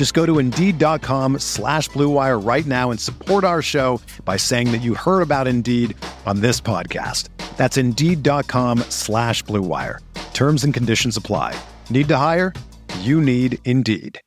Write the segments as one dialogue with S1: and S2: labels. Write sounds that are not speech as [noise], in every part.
S1: Just go to Indeed.com slash BlueWire right now and support our show by saying that you heard about Indeed on this podcast. That's Indeed.com slash BlueWire. Terms and conditions apply. Need to hire? You need Indeed.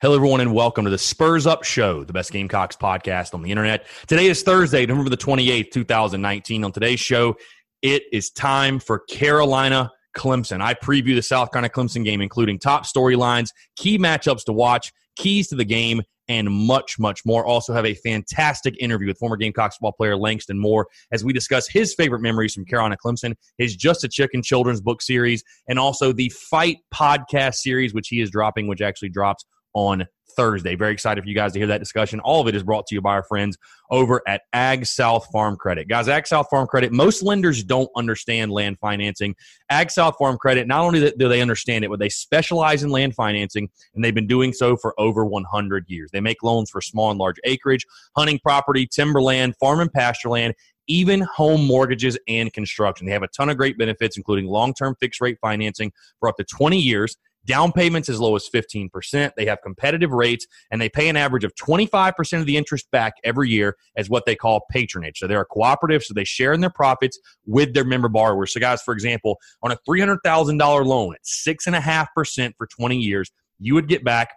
S2: Hello, everyone, and welcome to the Spurs Up Show, the best Gamecocks podcast on the internet. Today is Thursday, November the 28th, 2019. On today's show, it is time for Carolina Clemson. I preview the South Carolina Clemson game, including top storylines, key matchups to watch, keys to the game, and much, much more. Also, have a fantastic interview with former Gamecocks football player Langston Moore as we discuss his favorite memories from Carolina Clemson, his Just a Chicken children's book series, and also the Fight podcast series, which he is dropping, which actually drops on Thursday. Very excited for you guys to hear that discussion. All of it is brought to you by our friends over at Ag South Farm Credit. Guys, Ag South Farm Credit, most lenders don't understand land financing. Ag South Farm Credit, not only do they understand it, but they specialize in land financing, and they've been doing so for over 100 years. They make loans for small and large acreage, hunting property, timberland, farm and pasture land, even home mortgages and construction. They have a ton of great benefits, including long term fixed rate financing for up to 20 years down payments as low as 15%. They have competitive rates and they pay an average of 25% of the interest back every year as what they call patronage. So they're a cooperative, so they share in their profits with their member borrowers. So, guys, for example, on a $300,000 loan at 6.5% for 20 years, you would get back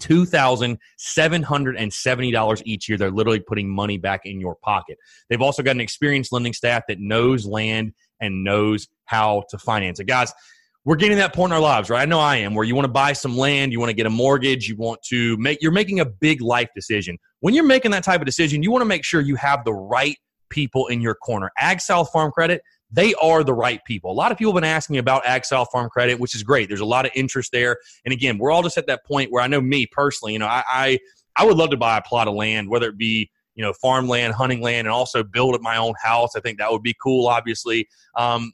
S2: $2,770 each year. They're literally putting money back in your pocket. They've also got an experienced lending staff that knows land and knows how to finance it. Guys, we're getting that point in our lives, right? I know I am, where you want to buy some land, you want to get a mortgage, you want to make, you're making a big life decision. When you're making that type of decision, you want to make sure you have the right people in your corner. Ag South Farm Credit, they are the right people. A lot of people have been asking about Ag South Farm Credit, which is great. There's a lot of interest there. And again, we're all just at that point where I know me personally, you know, I, I, I would love to buy a plot of land, whether it be you know farmland, hunting land, and also build my own house. I think that would be cool. Obviously, um,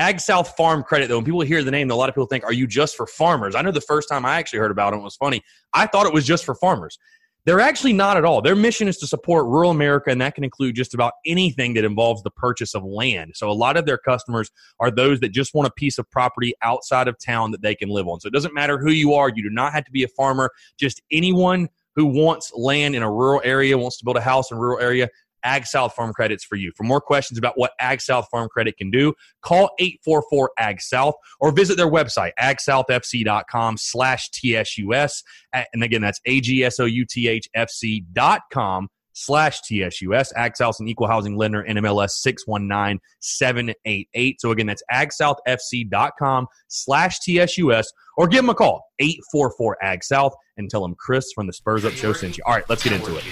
S2: Ag South Farm Credit, though, when people hear the name, a lot of people think, are you just for farmers? I know the first time I actually heard about it, was funny. I thought it was just for farmers. They're actually not at all. Their mission is to support rural America, and that can include just about anything that involves the purchase of land. So, a lot of their customers are those that just want a piece of property outside of town that they can live on. So, it doesn't matter who you are, you do not have to be a farmer. Just anyone who wants land in a rural area, wants to build a house in a rural area, Ag South Farm Credit's for you. For more questions about what Ag South Farm Credit can do, call 844 Ag South or visit their website, agsouthfc.com slash TSUS. And again, that's A-G-S-O-U-T-H-F-C.com slash TSUS. Ag South an equal housing lender, NMLS 619788. So again, that's agsouthfc.com slash TSUS or give them a call, 844 Ag South, and tell them Chris from the Spurs Up Show sent you. All right, let's get into it.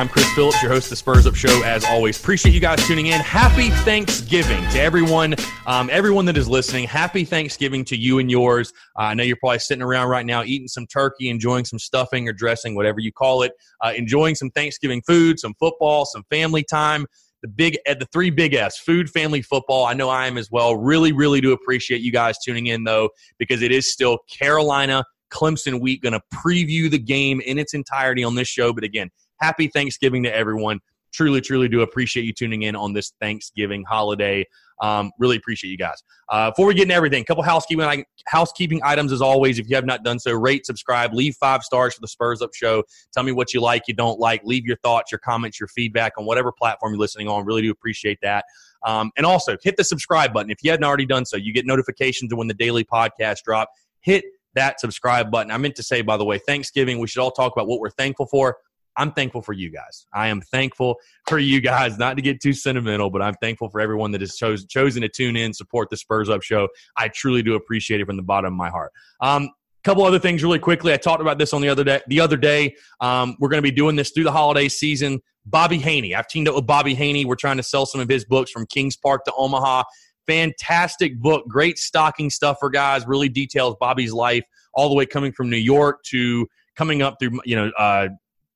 S2: I'm Chris Phillips, your host of the Spurs Up Show. As always, appreciate you guys tuning in. Happy Thanksgiving to everyone, um, everyone that is listening. Happy Thanksgiving to you and yours. Uh, I know you're probably sitting around right now eating some turkey, enjoying some stuffing or dressing, whatever you call it, uh, enjoying some Thanksgiving food, some football, some family time. The big, uh, the three big S: food, family, football. I know I am as well. Really, really do appreciate you guys tuning in though, because it is still Carolina Clemson week. Going to preview the game in its entirety on this show, but again happy Thanksgiving to everyone. truly, truly do appreciate you tuning in on this Thanksgiving holiday. Um, really appreciate you guys. Uh, before we get into everything, a couple housekeeping housekeeping items as always. If you have not done so, rate, subscribe, leave five stars for the Spurs Up Show. Tell me what you like, you don't like. Leave your thoughts, your comments, your feedback on whatever platform you're listening on. Really do appreciate that. Um, and also hit the subscribe button if you hadn't already done so. You get notifications when the daily podcast drop. Hit that subscribe button. I meant to say, by the way, Thanksgiving, we should all talk about what we're thankful for. I'm thankful for you guys. I am thankful for you guys, not to get too sentimental, but I'm thankful for everyone that has chose, chosen to tune in, support the Spurs Up show. I truly do appreciate it from the bottom of my heart. Um, a couple other things really quickly. I talked about this on the other day. The other day, um, we're going to be doing this through the holiday season. Bobby Haney. I've teamed up with Bobby Haney. We're trying to sell some of his books from Kings Park to Omaha. Fantastic book, great stocking stuff for guys. Really details Bobby's life all the way coming from New York to coming up through you know uh,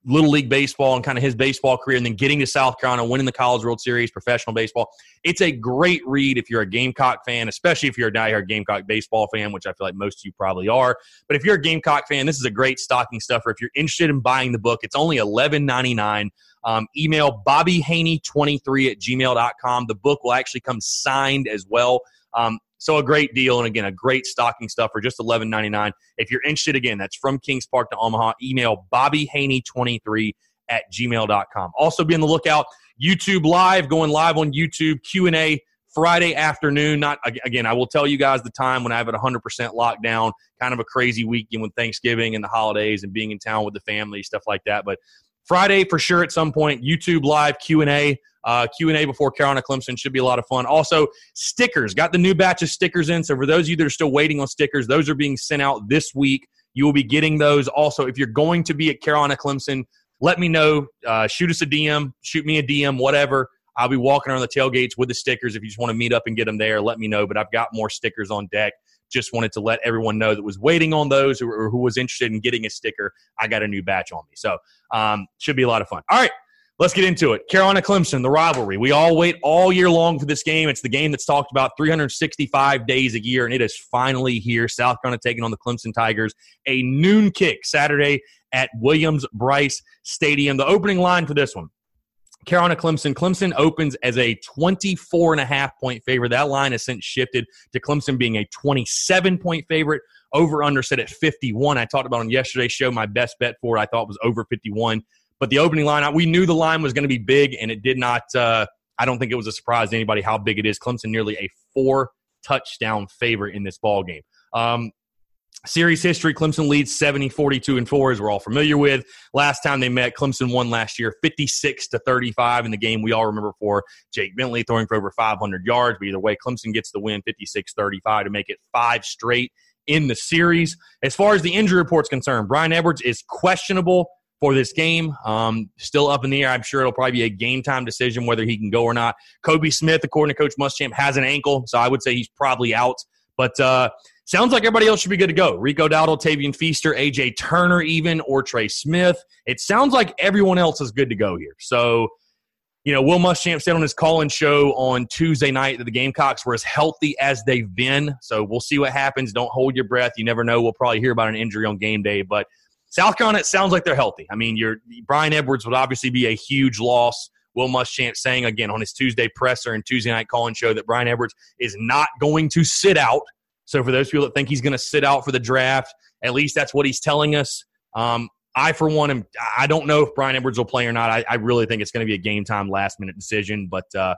S2: little league baseball and kind of his baseball career, and then getting to South Carolina, winning the College World Series, professional baseball. It's a great read if you're a Gamecock fan, especially if you're a diehard Gamecock baseball fan, which I feel like most of you probably are. But if you're a Gamecock fan, this is a great stocking stuffer. If you're interested in buying the book, it's only $11.99. Um, email bobbyhaney23 at gmail.com. The book will actually come signed as well. Um, so a great deal, and again, a great stocking stuff for just eleven ninety nine. If you're interested, again, that's from Kings Park to Omaha. Email Bobby Haney twenty three at gmail.com. Also be on the lookout. YouTube Live, going live on YouTube, Q&A Friday afternoon. Not Again, I will tell you guys the time when I have it 100% locked down. Kind of a crazy weekend with Thanksgiving and the holidays and being in town with the family, stuff like that. But Friday for sure at some point, YouTube Live Q&A. Uh, Q&A before Carolina Clemson should be a lot of fun. Also, stickers. Got the new batch of stickers in. So for those of you that are still waiting on stickers, those are being sent out this week. You will be getting those. Also, if you're going to be at Carolina Clemson, let me know. Uh, shoot us a DM. Shoot me a DM, whatever. I'll be walking around the tailgates with the stickers. If you just want to meet up and get them there, let me know. But I've got more stickers on deck. Just wanted to let everyone know that was waiting on those or who was interested in getting a sticker. I got a new batch on me. So um, should be a lot of fun. All right. Let's get into it. Carolina Clemson, the rivalry. We all wait all year long for this game. It's the game that's talked about 365 days a year, and it is finally here. South Carolina taking on the Clemson Tigers. A noon kick Saturday at Williams Brice Stadium. The opening line for this one Carolina Clemson. Clemson opens as a 24 and a half point favorite. That line has since shifted to Clemson being a 27 point favorite. Over under set at 51. I talked about on yesterday's show. My best bet for it, I thought was over 51. But the opening line, we knew the line was going to be big, and it did not. Uh, I don't think it was a surprise to anybody how big it is. Clemson nearly a four touchdown favorite in this ball game. Um, series history clemson leads 70 42 and 4 as we're all familiar with last time they met clemson won last year 56 to 35 in the game we all remember for jake bentley throwing for over 500 yards but either way clemson gets the win 56 35 to make it five straight in the series as far as the injury report's concerned Bryan Edwards is questionable for this game. Um, still up in the air. I'm sure it'll probably be a game time decision whether he can go or not. Kobe Smith, according to Coach Muschamp, has an ankle, so I would say he's probably out. But uh, sounds like everybody else should be good to go. Rico Dowdle, Tavien Feaster, AJ Turner, even or Trey Smith. It sounds like everyone else is good to go here. So, you know, Will Muschamp said on his call-in show on Tuesday night that the Gamecocks were as healthy as they've been. So we'll see what happens. Don't hold your breath. You never know. We'll probably hear about an injury on game day, but – South Carolina, it sounds like they're healthy. I mean, your Bryan Edwards would obviously be a huge loss. Will Muschamp saying again on his Tuesday presser and Tuesday night call-in show that Bryan Edwards is not going to sit out. So for those people that think he's going to sit out for the draft, at least that's what he's telling us. Um, I, for one, am, I don't know if Bryan Edwards will play or not. I, I really think it's going to be a game time, last minute decision, but uh,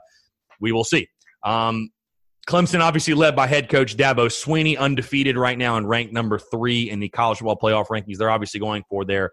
S2: we will see. Um, Clemson, obviously led by head coach Dabo Swinney, undefeated right now and ranked number three in the college football playoff rankings. They're obviously going for their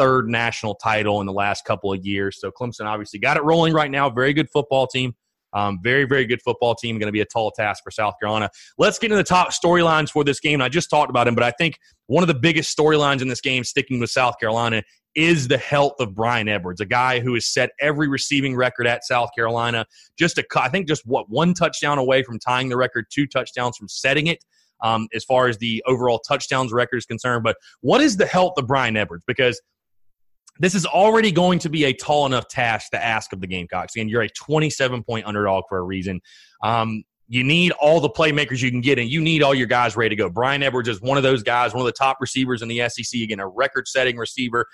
S2: third national title in the last couple of years. So Clemson obviously got it rolling right now. Very good football team. Um, very, very good football team. Going to be a tall task for South Carolina. Let's get into the top storylines for this game. I just talked about him, but I think one of the biggest storylines in this game, sticking with South Carolina, is the health of Bryan Edwards, a guy who has set every receiving record at South Carolina. Just a, I think just what one touchdown away from tying the record, two touchdowns from setting it. Um, as far as the overall touchdowns record is concerned, but what is the health of Bryan Edwards? Because this is already going to be a tall enough task to ask of the Gamecocks. Again, you're a 27 point underdog for a reason. Um, you need all the playmakers you can get, and you need all your guys ready to go. Bryan Edwards is one of those guys, one of the top receivers in the SEC. Again, a record setting receiver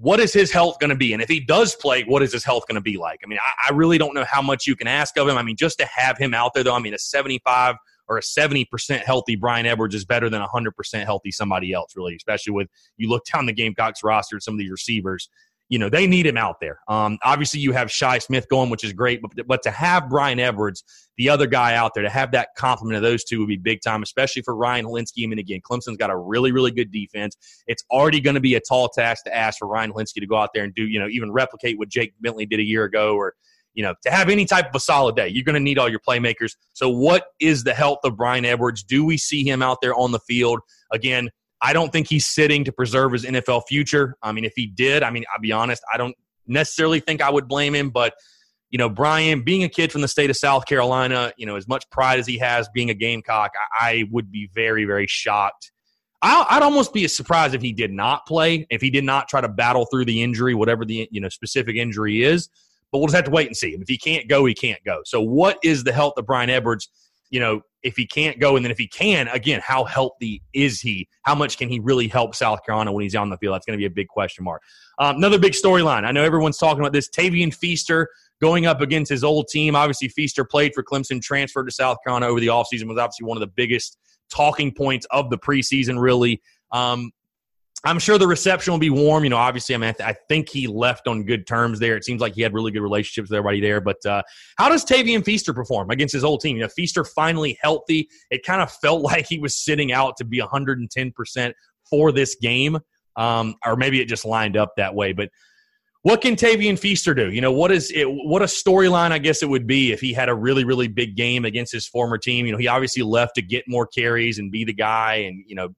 S2: what is his health going to be? And if he does play, what is his health going to be like? I mean, I, I, really don't know how much you can ask of him. I mean, just to have him out there, though, I mean, a 75 or a 70% healthy Bryan Edwards is better than a 100% healthy somebody else, really, especially with you look down the Gamecocks roster, some of these receivers you know they need him out there. Um, obviously, you have Shi Smith going, which is great, but but to have Bryan Edwards, the other guy out there, to have that complement of those two would be big time, especially for Ryan Hilinski. I mean, again, Clemson's got a really really good defense. It's already going to be a tall task to ask for Ryan Hilinski to go out there and do you know even replicate what Jake Bentley did a year ago, or you know to have any type of a solid day. You're going to need all your playmakers. So, what is the health of Bryan Edwards? Do we see him out there on the field again? I don't think he's sitting to preserve his NFL future. I mean, if he did, I mean, I'll be honest, I don't necessarily think I would blame him, but you know, Bryan, being a kid from the state of South Carolina, you know, as much pride as he has being a Gamecock, I, I would be very, very shocked. I, would almost be surprised if he did not play, if he did not try to battle through the injury, whatever the you know specific injury is. But we'll just have to wait and see. If he can't go, he can't go. So, what is the health of Bryan Edwards? You know, if he can't go, and then if he can, again, how healthy is he? How much can he really help South Carolina when he's on the field? That's going to be a big question mark. Um, another big storyline. I know everyone's talking about this. Tavien Feaster going up against his old team. Obviously, Feaster played for Clemson, transferred to South Carolina over the offseason, was obviously one of the biggest talking points of the preseason, really. Um, I'm sure the reception will be warm. You know, obviously, I mean, I, th- I, think he left on good terms there. It seems like he had really good relationships with everybody there. But uh, how does Tavien Feaster perform against his old team? You know, Feaster finally healthy. It kind of felt [laughs] like he was sitting out to be 110% for this game, um, or maybe it just lined up that way. But what can Tavien Feaster do? You know, what is it? What a storyline, I guess it would be if he had a really, really big game against his former team. You know, he obviously left to get more carries and be the guy and, you know,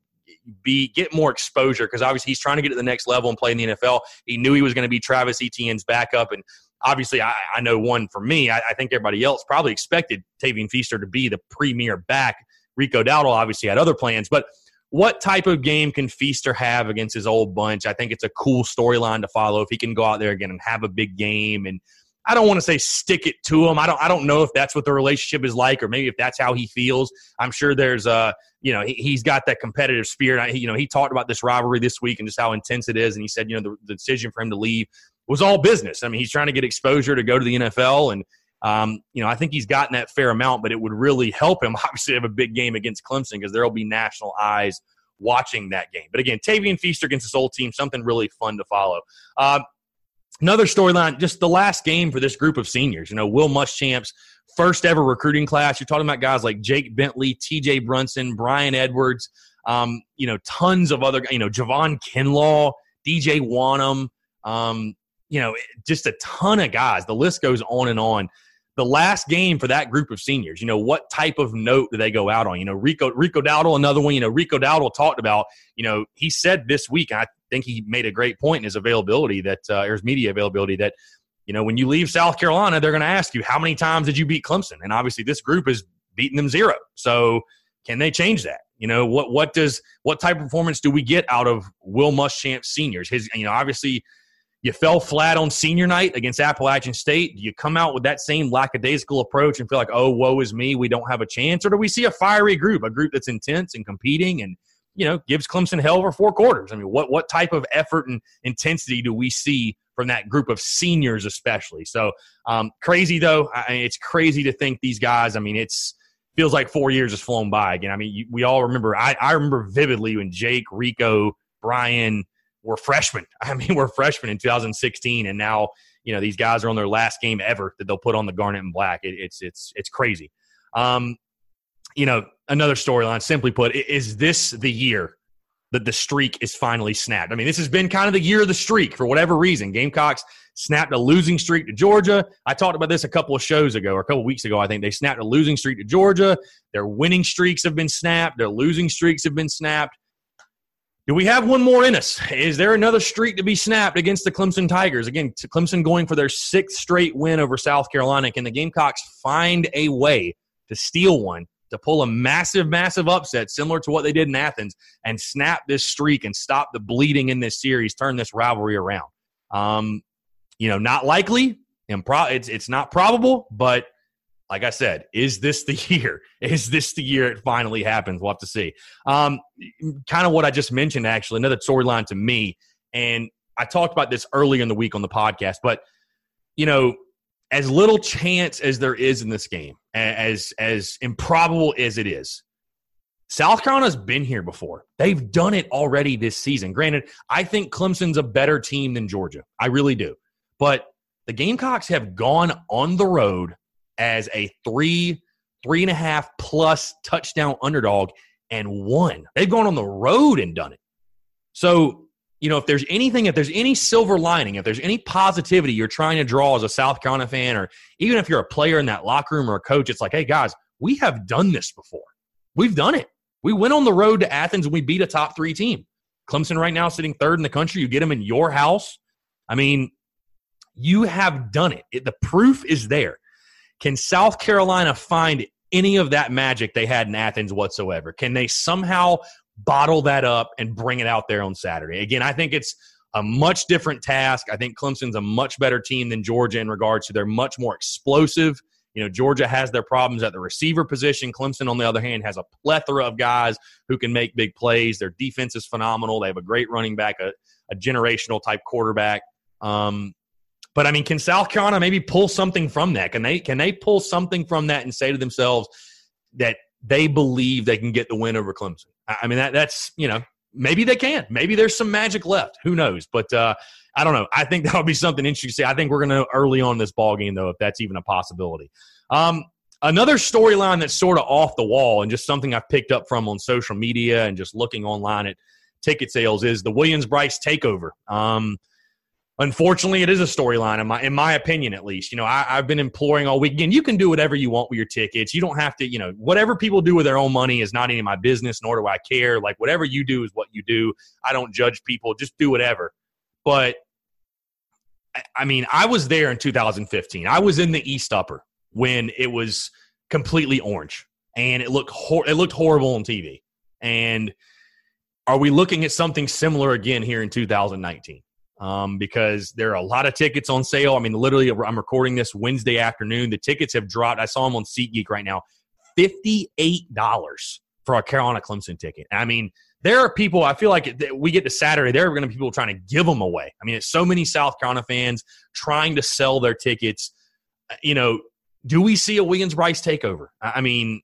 S2: be get more exposure because obviously he's trying to get to the next level and play in the NFL. He knew he was going to be Travis Etienne's backup, and obviously I, I know one for me. I, I, think everybody else probably expected Tavien Feaster to be the premier back. Rico Dowdle obviously had other plans, but what type of game can Feaster have against his old bunch? I think it's a cool storyline to follow if he can go out there again and have a big game and I don't want to say stick it to him. I don't. I don't know if that's what the relationship is like, or maybe if that's how he feels. I'm sure there's a, you know, he, has got that competitive spirit. I, you know, he talked about this rivalry this week and just how intense it is, and he said, you know, the, the, decision for him to leave was all business. I mean, he's trying to get exposure to go to the NFL, and um, you know, I think he's gotten that fair amount, but it would really help him [laughs] obviously have a big game against Clemson because there will be national eyes watching that game. But again, Tavien Feaster against his old team, something really fun to follow. Uh, Another storyline, just the last game for this group of seniors. You know, Will Muschamp's first ever recruiting class. You're talking about guys like Jake Bentley, T.J. Brunson, Bryan Edwards. Um, you know, tons of other. You know, Javon Kinlaw, DJ Wonnum. Um, you know, just a ton of guys. The list goes on and on the last game for that group of seniors. You know, what type of note do they go out on? You know, Rico Rico Dowdle, another one. You know, Rico Dowdle talked about. You know, he said this week. I think he made a great point in his availability that uh, his media availability that you know when you leave South Carolina, they're going to ask you how many times did you beat Clemson, and obviously this group is beating them zero. So can they change that? You know, what what does what type of performance do we get out of Will Muschamp seniors? His you know obviously you fell flat on senior night against Appalachian State. Do you come out with that same lackadaisical approach and feel like, oh, woe is me, we don't have a chance? Or do we see a fiery group, a group that's intense and competing and, you know, gives Clemson hell for four quarters? I mean, what, what type of effort and intensity do we see from that group of seniors, especially? So um, crazy, though. I it's crazy to think these guys, I mean, it's feels like four years has flown by again. I mean, you, we all remember, I, I remember vividly when Jake, Rico, Bryan, were freshmen. [laughs] I mean, we're freshmen in 2016, and now you know these guys are on their last game ever that they'll put on the garnet and black. It, it's it's it's crazy. Um, you know, another storyline. Simply put, is this the year that the streak is finally snapped? I mean, this has been kind of the year of the streak for whatever reason. Gamecocks snapped a losing streak to Georgia. I talked about this a couple of shows ago or a couple of weeks ago. I think they snapped a losing streak to Georgia. Their winning streaks have been snapped. Their losing streaks have been snapped. Do we have one more in us? Is there another streak to be snapped against the Clemson Tigers? Again, Clemson going for their sixth straight win over South Carolina. Can the Gamecocks find a way to steal one, to pull a massive, massive upset similar to what they did in Athens and snap this streak and stop the bleeding in this series, turn this rivalry around? Um, you know, not likely. Impro- it's, it's not probable, but like I said, is this the [laughs] year? Is this the year it finally happens? We'll have to see. Um, kind of what I just mentioned, actually, another storyline to me. And I talked about this earlier in the week on the podcast, but you know, as little chance as there is in this game, as as improbable as it is, South Carolina's been here before. They've done it already this season. Granted, I think Clemson's a better team than Georgia. I really do. But the Gamecocks have gone on the road as a three, three and a half plus touchdown underdog and won. They've gone on the road and done it. So, you know, if there's anything, if there's any silver lining, if there's any positivity you're trying to draw as a South Carolina fan, or even if you're a player in that locker room or a coach, it's like, hey, guys, we have done this before. We've done it. We went on the road to Athens and we beat a top three team. Clemson right now sitting third in the country. You get them in your house. I mean, you have done it. it. The proof is there. Can South Carolina find any of that magic they had in Athens whatsoever? Can they somehow bottle that up and bring it out there on Saturday? Again, I think it's a much different task. I think Clemson's a much better team than Georgia in regards to they're much more explosive. You know, Georgia has their problems at the receiver position. Clemson, on the other hand, has a plethora of guys who can make big plays. Their defense is phenomenal. They have a great running back, a, a generational type quarterback. Um, but I mean, can South Carolina maybe pull something from that? Can they can they pull something from that and say to themselves that they believe they can get the win over Clemson? I mean, that that's you know maybe they can. Maybe there's some magic left. Who knows? But uh, I don't know. I think [laughs] that'll be something interesting to see. I think we're going to early on this ball game though, if that's even a possibility. Um, another storyline that's sort of off the wall and just something I've picked up from on social media and just looking online at ticket sales is the Williams Brice takeover. Um, unfortunately, it is a storyline in my in my opinion, at least. You know, I, have been imploring all weekend. You can do whatever you want with your tickets. You don't have to. You know, whatever people do with their own money is not any of my business, nor do I care. Like whatever you do is what you do. I don't judge people. Just do whatever. But I mean, I was there in 2015. I was in the East Upper when it was completely orange, and it looked hor- it looked horrible on TV. And are we looking at something similar again here in 2019? Um, because there are a lot of tickets on sale. I mean, literally, I'm recording this Wednesday afternoon. The tickets have dropped. I saw them on SeatGeek right now, fifty-eight dollars for a Carolina Clemson ticket. I mean, there are people. I feel like we get to Saturday, there are going to be people trying to give them away. I mean, it's so many South Carolina fans trying to sell their tickets. Uh, you know, do we see a Williams Brice takeover? I mean,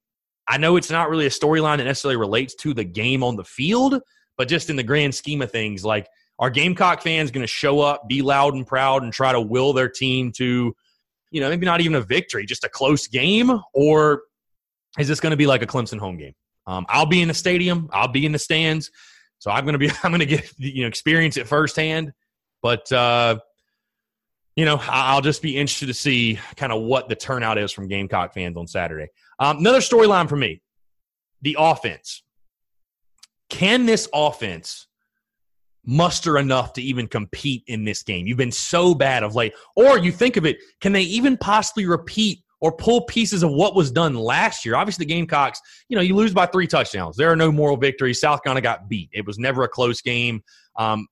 S2: I know it's not really a storyline that necessarily relates to the game on the field, but just in the grand scheme of things, like are Gamecock fans going to show up, be loud and proud, and try to will their team to, you know, maybe not even a victory, just a close game? Or is this going to be like a Clemson home game? Um, I'll be in the stadium, I'll be in the stands, so I'm going to be, [laughs] I'm going to get, you know, experience it firsthand. But, uh, you know, I'll just be interested to see kind of what the turnout is from Gamecock fans on Saturday. Um, another storyline for me the offense. Can this offense muster enough to even compete in this game. You've been so bad of late. Or you think of it, can they even possibly repeat or pull pieces of what was done last year? Obviously, the Gamecocks, you know, you lose by three touchdowns. There are no moral victories. South Carolina got beat. It was never a close game. Um,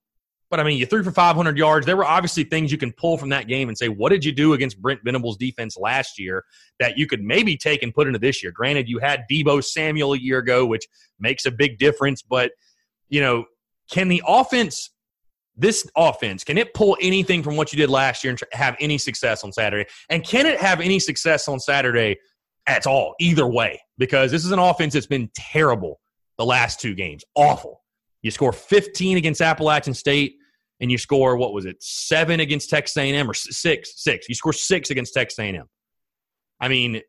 S2: but I mean, you threw for 500 yards. There were obviously things you can pull from that game and say, what did you do against Brent Venables' defense last year that you could maybe take and put into this year? Granted, you had Deebo Samuel a year ago, which makes a big difference, but you know, can the offense, this offense, can it pull anything from what you did last year and have any success on Saturday? And can it have any success on Saturday at all, either way? Because this is an offense that's been terrible the last two games. Awful. You score 15 against Appalachian State, and you score what was it, seven against Texas A&M or six, six. You score six against Texas A&M. I mean,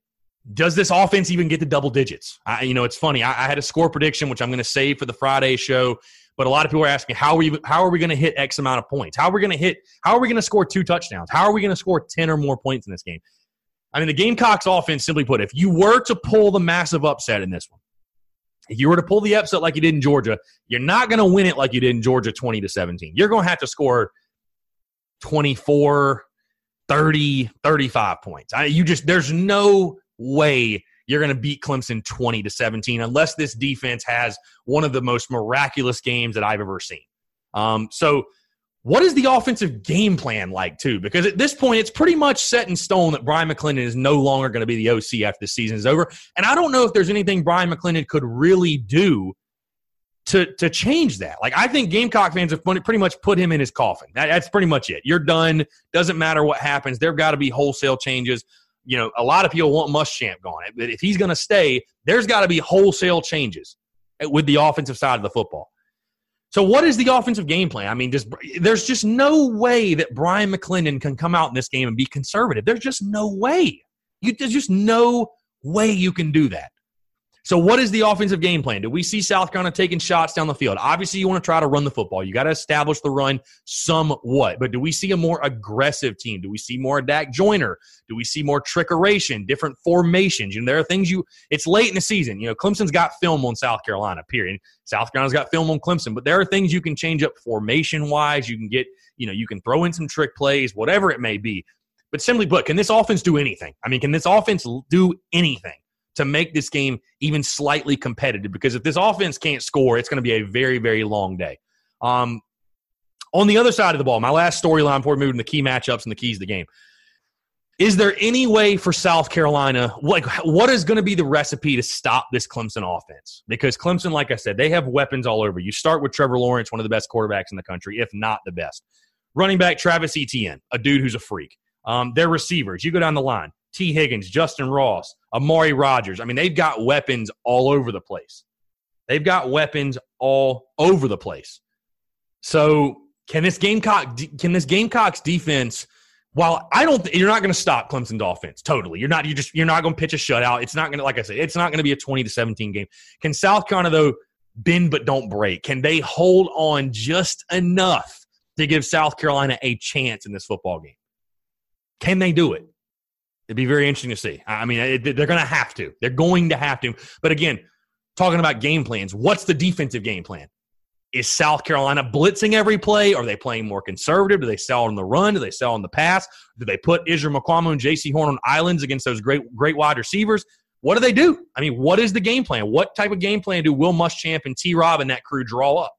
S2: does this offense even get to double digits? I, you know, it's funny. I, I had a score prediction, which I'm going to save for the Friday show. But a lot of people are asking, how are we, how are we going to hit X amount of points? How are we going to hit? How are we going to score two touchdowns? How are we going to score ten or more points in this game? I mean, the Gamecocks offense, simply put, if you were to pull the massive upset in this one, if you were to pull the upset like you did in Georgia, you're not going to win it like you did in Georgia 20 to 17. You're going to have to score 24, 30, 35 points. I, you just, there's no way you're going to beat Clemson 20 to 17 unless this defense has one of the most miraculous games that I've ever seen. Um, so, what is the offensive game plan like, too? Because at this point, it's pretty much set in stone that Bryan McClendon is no longer going to be the OC after the season is over. And I don't know if there's anything Bryan McClendon could really do to to change that. Like I think Gamecock fans have pretty much put him in his coffin. That, that's pretty much it. You're done. Doesn't matter what happens. There've got to be wholesale changes. You know, a lot of people want Muschamp gone, but if he's going to stay, there's got to be wholesale changes with the offensive side of the football. So, what is the offensive game plan? I mean, just there's just no way that Bryan McClendon can come out in this game and be conservative. There's just no way. You, there's just no way you can do that. So, what is the offensive game plan? Do we see South Carolina taking shots down the field? Obviously, you want to try to run the football. You got to establish the run somewhat. But do we see a more aggressive team? Do we see more Dak Joyner? Do we see more trickeration, different formations? You know, there are things you. It's late in the season. You know, Clemson's got film on South Carolina. Period. South Carolina's got film on Clemson. But there are things you can change up formation wise. You can get. You know, you can throw in some trick plays, whatever it may be. But simply put, can this offense do anything? I mean, can this offense do anything? To make this game even slightly competitive because if this offense can't score, it's going to be a very, very long day. Um, on the other side of the ball, my last storyline before into the key matchups and the keys of the game. Is there any way for South Carolina, like what is going to be the recipe to stop this Clemson offense? Because Clemson, like I said, they have weapons all over. You start with Trevor Lawrence, one of the best quarterbacks in the country, if not the best. Running back Travis Etienne, a dude who's a freak. Um, their receivers, you go down the line. Tee Higgins, Justyn Ross, Amari Rodgers. I mean, they've got weapons all over the place. They've got weapons all over the place. So can this Gamecock can this Gamecocks defense? While I don't, you're not going to stop Clemson's offense totally. You're not. You just you're not going to pitch a shutout. It's not going to, like I said, it's not going to be a 20 to 17 game. Can South Carolina though bend but don't break? Can they hold on just enough to give South Carolina a chance in this football game? Can they do it? It'd be very interesting to see. I mean, it, they're going to have to. They're going to have to. But again, talking about game plans, what's the defensive game plan? Is South Carolina blitzing every play? Are they playing more conservative? Do they sell on the run? Do they sell on the pass? Do they put Israel Mukuamu and Jaycee Horn on islands against those great great wide receivers? What do they do? I mean, what is the game plan? What type of game plan do Will Muschamp and T. Rob and that crew draw up?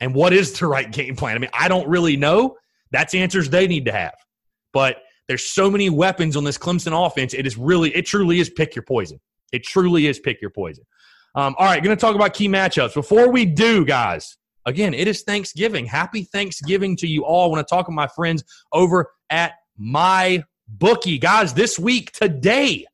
S2: And what is the right [laughs] game plan? I mean, I don't really know. That's answers they need to have. But – there's so many weapons on this Clemson offense. It is really, it truly is pick your poison. It truly is pick your poison. Um, all right, going to talk about key matchups. Before we do, guys, again, it is Thanksgiving. Happy Thanksgiving to you all. I want to talk to my friends over at my bookie, guys. This week, today,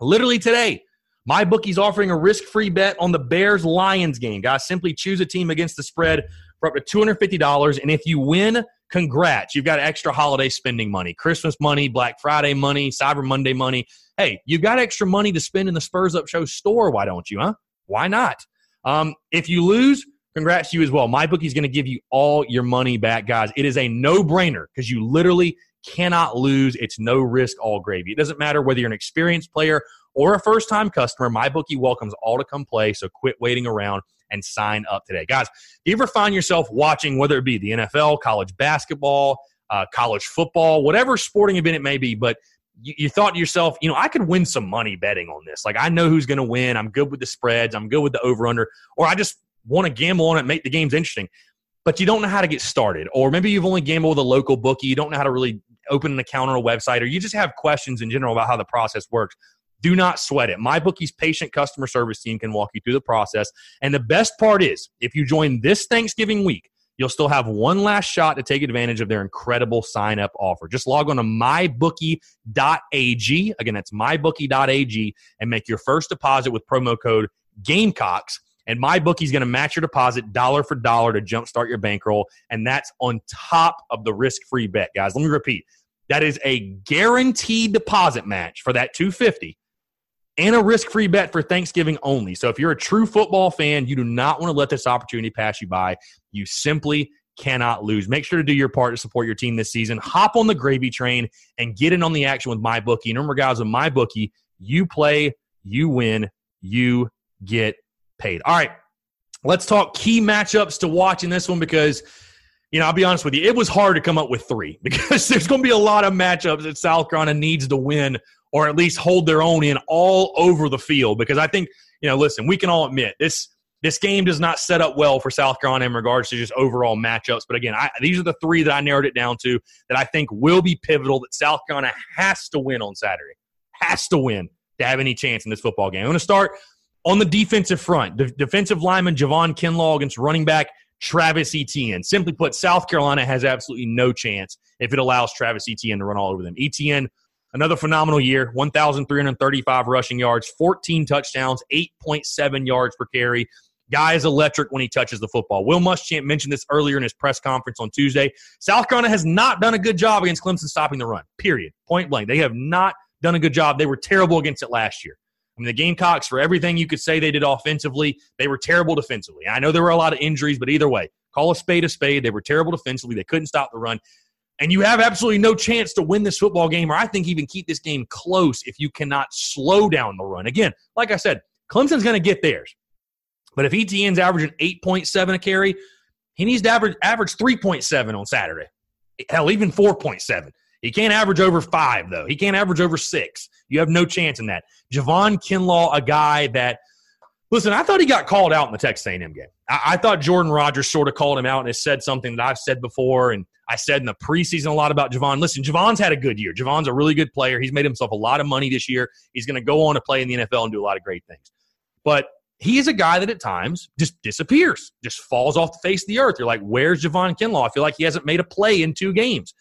S2: literally today, my bookie's offering a risk-free bet on the Bears Lions game. Guys, simply choose a team against the spread for up to $250. And if you win, congrats. You've got extra holiday spending money, Christmas money, Black Friday money, Cyber Monday money. Hey, you've got extra money to spend in the Spurs Up Show store. Why don't you, huh? Why not? Um, if you lose, congrats to you as well. My bookie's going to give you all your money back, guys. It is a no brainer because you literally cannot lose. It's no risk, all gravy. It doesn't matter whether you're an experienced player or a first time customer. My bookie welcomes all to come play. So quit waiting around and sign up today. Guys, do you ever find yourself watching, whether it be the NFL, college basketball, uh, college football, whatever sporting event it may be, but you, you, thought to yourself, you know, I could win some money betting on this. Like, I know who's going to win. I'm good with the spreads. I'm good with the over under, or I just want to gamble on it, make the games interesting. But you don't know how to get started, or maybe you've only gambled with a local bookie. You don't know how to really open an account on a website, or you just have questions in general about how the process works. Do not sweat it. MyBookie's patient customer service team can walk you through the process. And the best part is, if you join this Thanksgiving week, you'll still have one last shot to take advantage of their incredible sign up offer. Just log on to mybookie.ag. Again, that's mybookie.ag and make your first deposit with promo code Gamecocks. And my bookie's going to match your deposit dollar for dollar to jumpstart your bankroll. And that's on top of the risk free bet, guys. Let me repeat that is a guaranteed deposit match for that 250 and a risk free bet for Thanksgiving only. So if you're a true football fan, you do not want to let this opportunity pass you by. You simply cannot lose. Make sure to do your part to support your team this season. Hop on the gravy train and get in on the action with MyBookie. And remember, guys, with my bookie, you play, you win, you get paid. All right, let's talk key matchups to watch in this one because – you know, I'll be honest with you, it was hard to come up with three [laughs] because there's going to be a lot of matchups that South Carolina needs to win or at least hold their own in all over the field. Because I think, you know, listen, we can all admit this this game does not set up well for South Carolina in regards to just overall matchups. But again, I, these are the three that I narrowed it down to that I think will be pivotal that South Carolina has to win on Saturday, has to win to have any chance in this football game. I'm going to start On the defensive front, the defensive lineman Javon Kinlaw against running back Travis Etienne. Simply put, South Carolina has absolutely no chance if it allows Travis Etienne to run all over them. Etienne, another phenomenal year 1,335 rushing yards, 14 touchdowns, 8.7 yards per carry. Guy is electric when he touches the football. Will Muschamp mentioned this earlier in his press conference on Tuesday. South Carolina has not done a good job against Clemson stopping the run, period. Point blank. They have not done a good job. They were terrible against it last year. I mean, the Gamecocks, for everything you could say they did offensively, they were terrible defensively. I know there were a lot of injuries, but either way, call a spade a spade. They were terrible defensively. They couldn't stop the run. And you have absolutely no chance to win this football game, or I think even keep this game close if you cannot slow down the run. Again, like I said, Clemson's going to get theirs. But if Etienne's averaging 8.7 a carry, he needs to average, average 3.7 on Saturday. Hell, even 4.7. He can't average over five, though. He can't average over six. You have no chance in that. Javon Kinlaw, a guy that, listen, I thought he got called out in the Texas A&M game. I, I thought Jordan Rodgers sort of called him out and has said something that I've said before, and I said in the preseason a lot about Javon. Listen, Javon's had a good year. Javon's a really good player. He's made himself a lot of money this year. He's going to go on to play in the NFL and do a lot of great things. But he is a guy that at times just disappears, just falls off the face of the earth. You're like, where's Javon Kinlaw? I feel like he hasn't made a play in two games.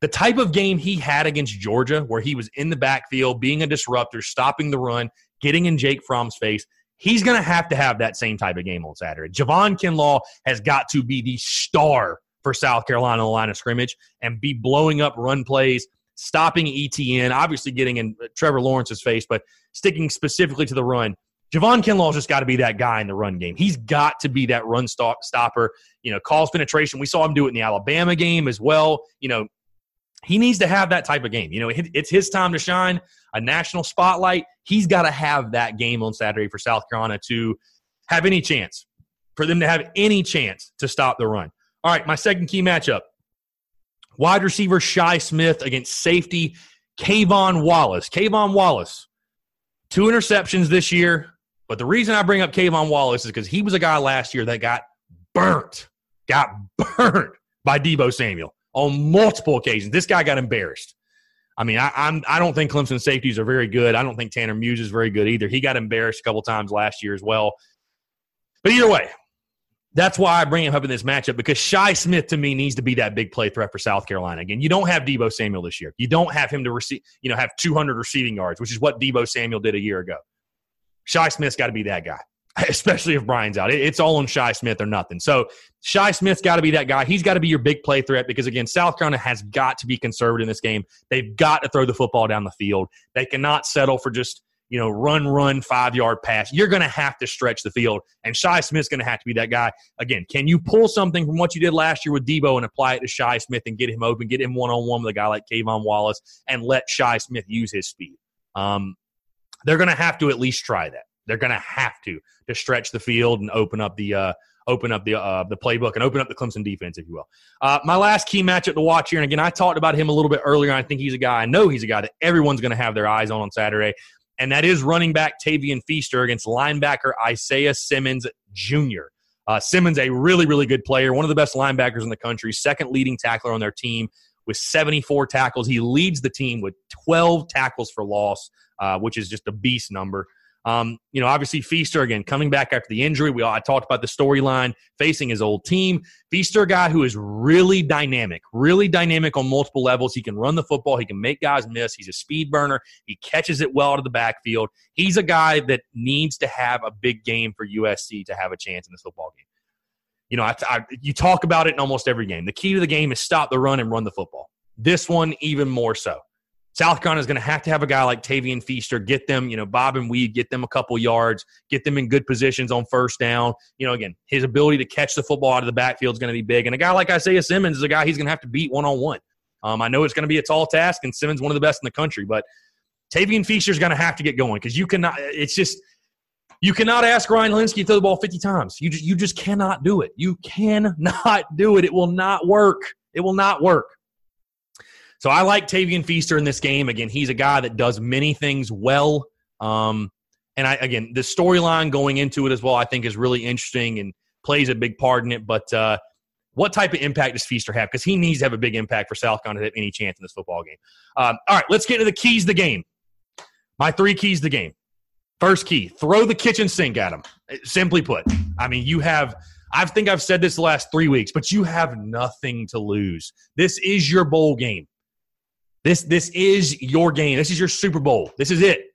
S2: The type of game he had against Georgia, where he was in the backfield, being a disruptor, stopping the run, getting in Jake Fromm's face, he's going to have to have that same type of game on Saturday. Javon Kinlaw has got to be the star for South Carolina on the line of scrimmage and be blowing up run plays, stopping Etienne, obviously getting in Trevor Lawrence's face, but sticking specifically to the run. Javon Kinlaw's just got to be that guy in the run game. He's got to be that run stop, stopper. You know, calls penetration. We saw him do it in the Alabama game as well. You know, he needs to have that type of game. You know, it's his time to shine, a national spotlight. He's got to have that game on Saturday for South Carolina to have any chance, for them to have any chance to stop the run. All right, my second key matchup wide receiver Shi Smith against safety K'Von Wallace. K'Von Wallace, two interceptions this year. But the reason I bring up K'Von Wallace is because he was a guy last year that got burnt, got [laughs] burnt by Deebo Samuel on multiple occasions. This guy got embarrassed. I mean, I, I'm I don't think Clemson safeties are very good. I don't think Tanner Muse is very good either. He got embarrassed a couple times last year as well. But either way, that's why I bring him up in this matchup because Shi Smith to me needs to be that big play threat for South Carolina. Again, you don't have Deebo Samuel this year. You don't have him to receive, you know, have 200 receiving yards, which is what Deebo Samuel did a year ago. Shi Smith's got to be that guy, [laughs] especially if Bryan's out. It's all on Shi Smith or nothing. So Shi Smith's got to be that guy. He's got to be your big play threat because, again, South Carolina has got to be conservative in this game. They've got to throw the football down the field. They cannot settle for just, you know, run, run, five yard pass. You're going to have to stretch the field. And Shi Smith's going to have to be that guy. Again, can you pull something from what you did last year with Deebo and apply it to Shi Smith and get him open, get him one on one with a guy like K'Von Wallace and let Shi Smith use his speed? Um, they're going to have to at least try that. They're going to have to to stretch the field and open up the uh, open up the uh, the playbook and open up the Clemson defense, if you will. Uh, my last key matchup to watch here, and again, I talked about him a little bit earlier. I think he's a guy. I know he's a guy that everyone's going to have their eyes on on Saturday, and that is running back Tavien Feaster against linebacker Isaiah Simmons Jr. Uh, Simmons, a really really good player, one of the best linebackers in the country, second leading tackler on their team with 74 tackles. He leads the team with 12 tackles for loss, uh, which is just a beast number. Um, you know, obviously Feaster again coming back after the injury. We all, I talked about the storyline facing his old team. Feaster, a guy who is really dynamic, really dynamic on multiple levels. He can run the football. He can make guys miss. He's a speed burner. He catches it well out of the backfield. He's a guy that needs to have a big game for USC to have a chance in this football game. You know, I, I, you talk about it in almost every game. The key to the game is stop the run and run the football. This one even more so. South Carolina is going to have to have a guy like Tavien Feaster get them, you know, bob and weed, get them a couple yards, get them in good positions on first down. You know, again, his ability to catch the football out of the backfield is going to be big. And a guy like Isaiah Simmons is a guy he's going to have to beat one on one. I know it's going to be a tall task, and Simmons one of the best in the country, but Tavien Feaster is going to have to get going because you cannot. It's just you cannot ask Ryan Linsky to throw the ball 50 times. You just you just cannot do it. You cannot [laughs] do it. It will not work. It will not work. So I like Tavien Feaster in this game. Again, he's a guy that does many things well. Um, and I again, the storyline going into it as well, I think is really interesting and plays a big part in it. But uh, what type of impact does Feaster have? Because he needs to have a big impact for South Carolina to have any chance in this football game. Um, all right, let's get to the keys to the game. My three keys to the game. First key, throw the kitchen sink at them. Simply put, I mean, you have, I think I've said this the last three weeks, but you have nothing to lose. This is your bowl game. This, this is your game. This is your Super Bowl. This is it.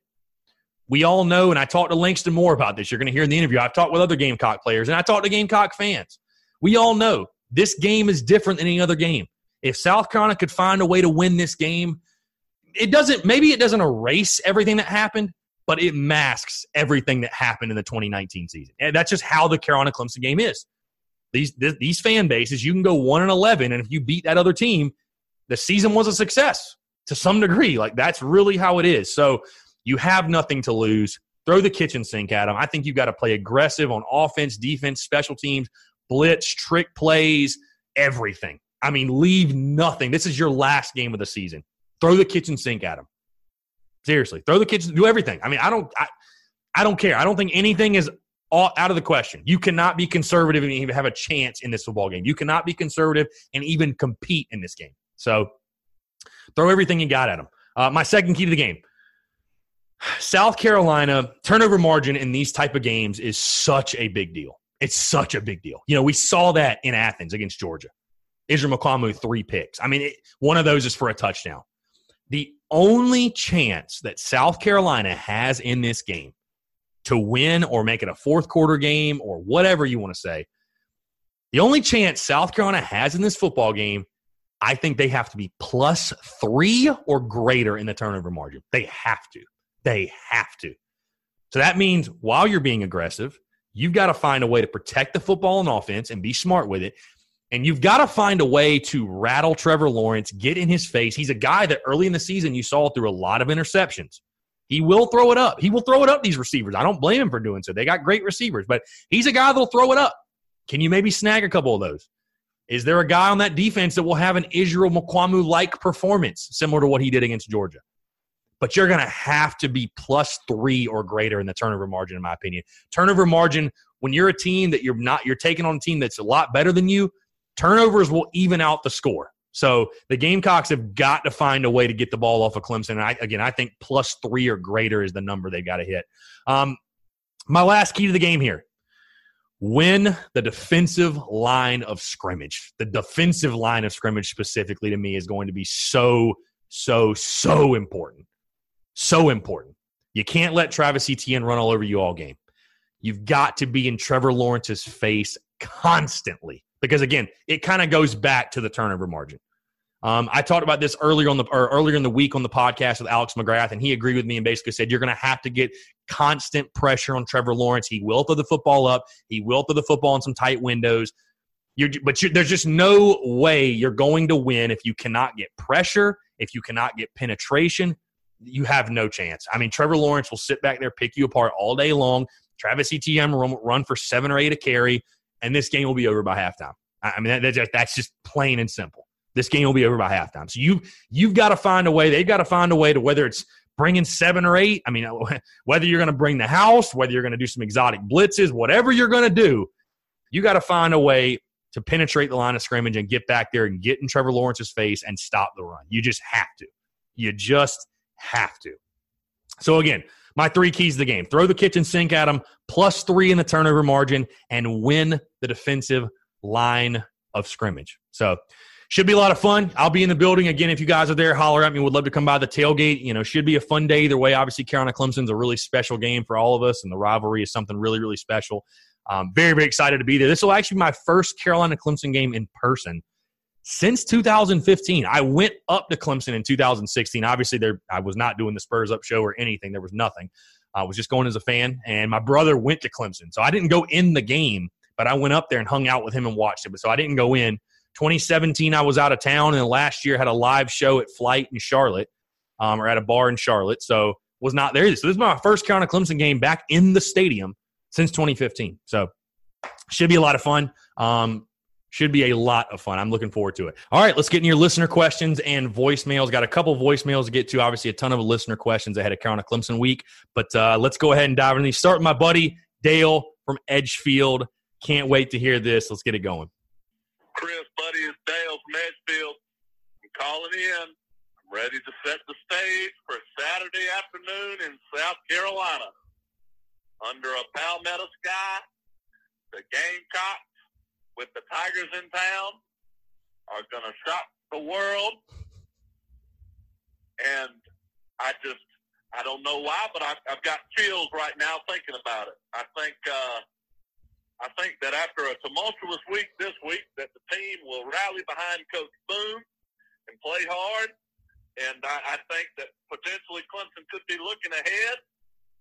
S2: We all know, and I talked to Langston Moore about this. You're going to hear in the interview. I've talked with other Gamecock players, and I talked to Gamecock fans. We all know this game is different than any other game. If South Carolina could find a way to win this game, it doesn't, maybe it doesn't erase everything that happened, but it masks everything that happened in the 2019 season. And that's just how the Carolina Clemson game is. These, these fan bases, you can go 1 and 11, and if you beat that other team, the season was a success to some degree. Like that's really how it is. So you have nothing to lose. Throw the kitchen sink at them. I think you've got to play aggressive on offense, defense, special teams, blitz, trick plays, everything. I mean, leave nothing. This is your last game of the season. Throw the kitchen sink at them. Seriously, throw the kitchen. Do everything. I mean, I don't. I, I don't care. I don't think anything is all, out of the question. You cannot be conservative and even have a chance in this football game. You cannot be conservative and even compete in this game. So, throw everything you got at them. Uh, my second key to the game: South Carolina turnover margin in these type of games is such a big deal. It's such a big deal. You know, we saw that in Athens against Georgia. Israel Mukuamu, three picks. I mean, it, one of those is for a touchdown. The only chance that South Carolina has in this game to win or make it a fourth quarter game or whatever you want to say, the only chance South Carolina has in this football game, I think they have to be plus three or greater in the turnover margin. They have to. They have to. So that means while you're being aggressive, you've got to find a way to protect the football and offense and be smart with it. And you've got to find a way to rattle Trevor Lawrence, get in his face. He's a guy that early in the season you saw through a lot of interceptions. He will throw it up. He will throw it up, these receivers. I don't blame him for doing so. They got great receivers, but he's a guy that'll throw it up. Can you maybe snag a couple of those? Is there a guy on that defense that will have an Israel Mukuamu like performance similar to what he did against Georgia? But you're going to have to be plus three or greater in the turnover margin, in my opinion. Turnover margin, when you're a team that you're not, you're taking on a team that's a lot better than you, turnovers will even out the score. So the Gamecocks have got to find a way to get the ball off of Clemson. And I, again, I think plus three or greater is the number they've got to hit. Um, my last key to the game here win the defensive line of scrimmage. The defensive line of scrimmage, specifically to me, is going to be so, so, so important. So important. You can't let Travis Etienne run all over you all game. You've got to be in Trevor Lawrence's face constantly because again, it kind of goes back to the turnover margin. Um, I talked about this earlier on the or earlier in the week on the podcast with Alex McGrath, and he agreed with me and basically said you're going to have to get constant pressure on Trevor Lawrence. He will throw the football up. He will throw the football in some tight windows. You're, but you're, there's just no way you're going to win if you cannot get pressure, if you cannot get penetration. You have no chance. I mean, Trevor Lawrence will sit back there, pick you apart all day long. Travis Etienne will run for seven or eight a carry and this game will be over by halftime. I mean, that, that's just plain and simple. This game will be over by halftime. So you you've got to find a way. They've got to find a way to whether it's bringing seven or eight. I mean, [laughs] whether you're going to bring the house, whether you're going to do some exotic blitzes, whatever you're going to do, you got to find a way to penetrate the line of scrimmage and get back there and get in Trevor Lawrence's face and stop the run. You just have to. You just have to. So again, my three keys to the game throw the kitchen sink at them, plus three in the turnover margin, and win the defensive line of scrimmage. So, should be a lot of fun. I'll be in the building again. If you guys are there, holler at me. Would love to come by the tailgate. You know, should be a fun day either way. Obviously, Carolina Clemson's a really special game for all of us, and the rivalry is something really, really special. Um, very, very excited to be there. This will actually be my first Carolina Clemson game in person since 2015. I went up to Clemson in 2016. Obviously, there I was not doing the Spurs Up show or anything. There was nothing. I was just going as a fan, and my brother went to Clemson, so I didn't go in the game, but I went up there and hung out with him and watched it. But so I didn't go in. 2017, I was out of town, and last year had a live show at Flight in Charlotte, um, or at a bar in Charlotte. So was not there. So this is my first Carolina Clemson game back in the stadium since 2015. So should be a lot of fun. Um, should be a lot of fun. I'm looking forward to it. All right, let's get in your listener questions and voicemails. Got a couple voicemails to get to. Obviously, a ton of listener questions ahead of Carolina Clemson week. But uh, let's go ahead and dive in. Start with my buddy Dale from Edgefield. Can't wait to hear this. Let's get it going.
S3: Chris, buddy, it's Dale from Edgefield. I'm calling in. I'm ready to set the stage for Saturday afternoon in South Carolina. under a palmetto sky. The Gamecocks with the Tigers in town are going to shock the world. And I just, I don't know why, but I've, I've got chills right now thinking about it. I think, uh, I think that after a tumultuous week this week, that the team will rally behind Coach Boone and play hard. And I, I think that potentially Clemson could be looking ahead.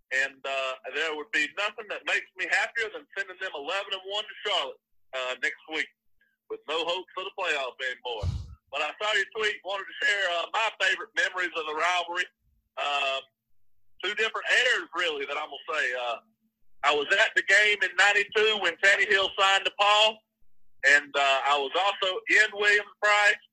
S3: And uh, there would be nothing that makes me happier than sending them 11 and one to Charlotte uh, next week with no hope for the playoff anymore. But I saw your tweet, wanted to share uh, my favorite memories of the rivalry. Um, two different airs, really, that I'm gonna say. Uh, I was at the game in '92 when Taneyhill signed to Paul, and uh, I was also in Williams-Brice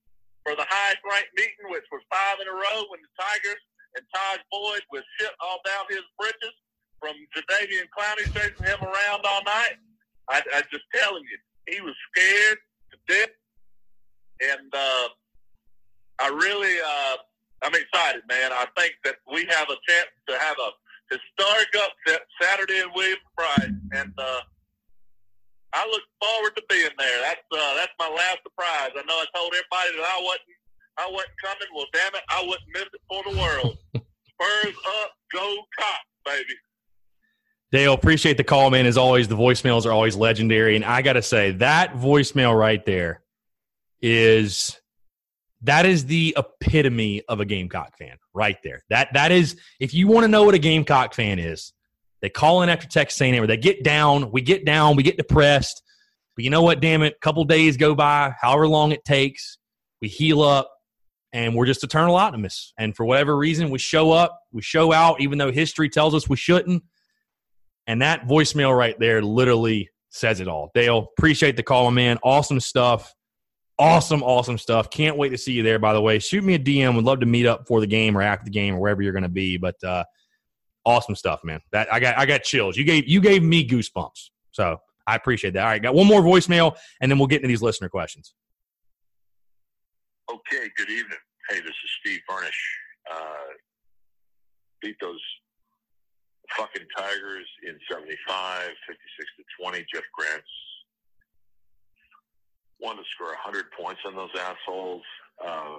S3: for the highest ranked meeting, which was five in a row when the Tigers and Todd Boyd was shit all down his britches from Jadeveon Clowney chasing him around all night. I, I just telling you, he was scared to death, and uh, I really, uh, I'm excited, man. I think that we have a chance to have a historic upset Saturday in Williams-Brice, and uh, I look forward to being there. That's uh, that's my last surprise. I know I told everybody that I wasn't I wasn't coming. Well, damn it, I wouldn't miss it for the world. [laughs] Spurs up, go Cops, baby.
S2: Dale, appreciate the call, man. As always, the voicemails are always legendary, and I got to say that voicemail right there is that is the epitome of a Gamecock fan, right there. That that is if you want to know what a Gamecock fan is, they call in after Texas A&M, they get down, we get down, we get depressed, but you know what? Damn it, a couple days go by, however long it takes, we heal up, and we're just eternal optimists. And for whatever reason, we show up, we show out, even though history tells us we shouldn't. And that voicemail right there literally says it all. Dale, appreciate the call, man. Awesome stuff. Awesome, awesome stuff. Can't wait to see you there, by the way. Shoot me a DM. Would love to meet up for the game or after the game or wherever you're going to be. But uh, awesome stuff, man. That I got I got chills. You gave you gave me goosebumps. So I appreciate that. All right, got one more voicemail and then we'll get into these listener questions.
S4: Okay, good evening. Hey, this is Steve Furnish. Uh, beat those fucking Tigers in 75, 56 to 20. Jeff Grantz wanted to score 100 points on those assholes. Uh,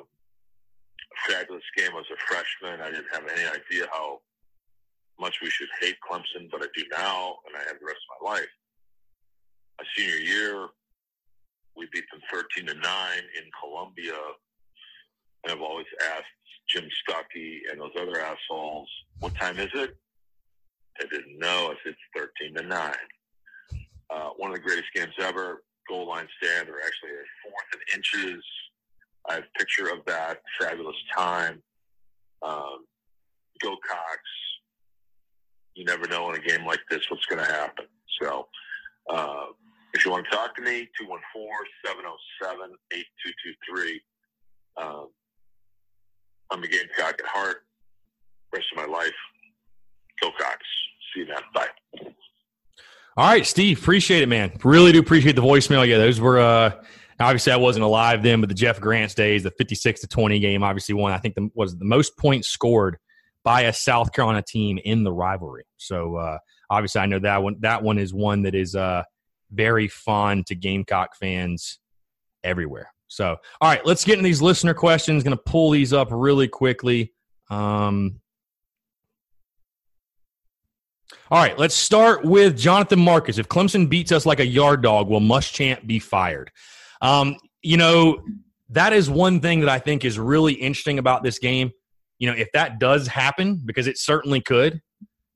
S4: fabulous game as a freshman. I didn't have any idea how much we should hate Clemson, but I do now, and I have the rest of my life. My senior year, we beat them 13 to 9 in Columbia. And I've always asked Jim Stuckey and those other assholes, what time is it? They didn't know. I said, it's 13 to 9. Uh, one of the greatest games ever goal line stand. They're actually a fourth in inches. I have a picture of that fabulous time. Um, go Cocks. You never know in a game like this what's going to happen. So uh, if you want to talk to me, 214-707-8223. Um, I'm a Gamecock at heart. Rest of my life, go Cocks. See you then. Bye.
S2: All right, Steve, appreciate it, man. Really do appreciate the voicemail. Yeah, those were uh, obviously I wasn't alive then, but the Jeff Grantz days, the fifty-six to twenty game, obviously one. I think the, was the most points scored by a South Carolina team in the rivalry. So uh, obviously, I know that one. That one is one that is uh, very fun to Gamecock fans everywhere. So, all right, let's get into these listener questions. Going to pull these up really quickly. Um, all right, let's start with Jonathan Marcus. If Clemson beats us like a yard dog, will Muschamp be fired? Um, you know, that is one thing that I think is really interesting about this game. You know, if that does happen, because it certainly could.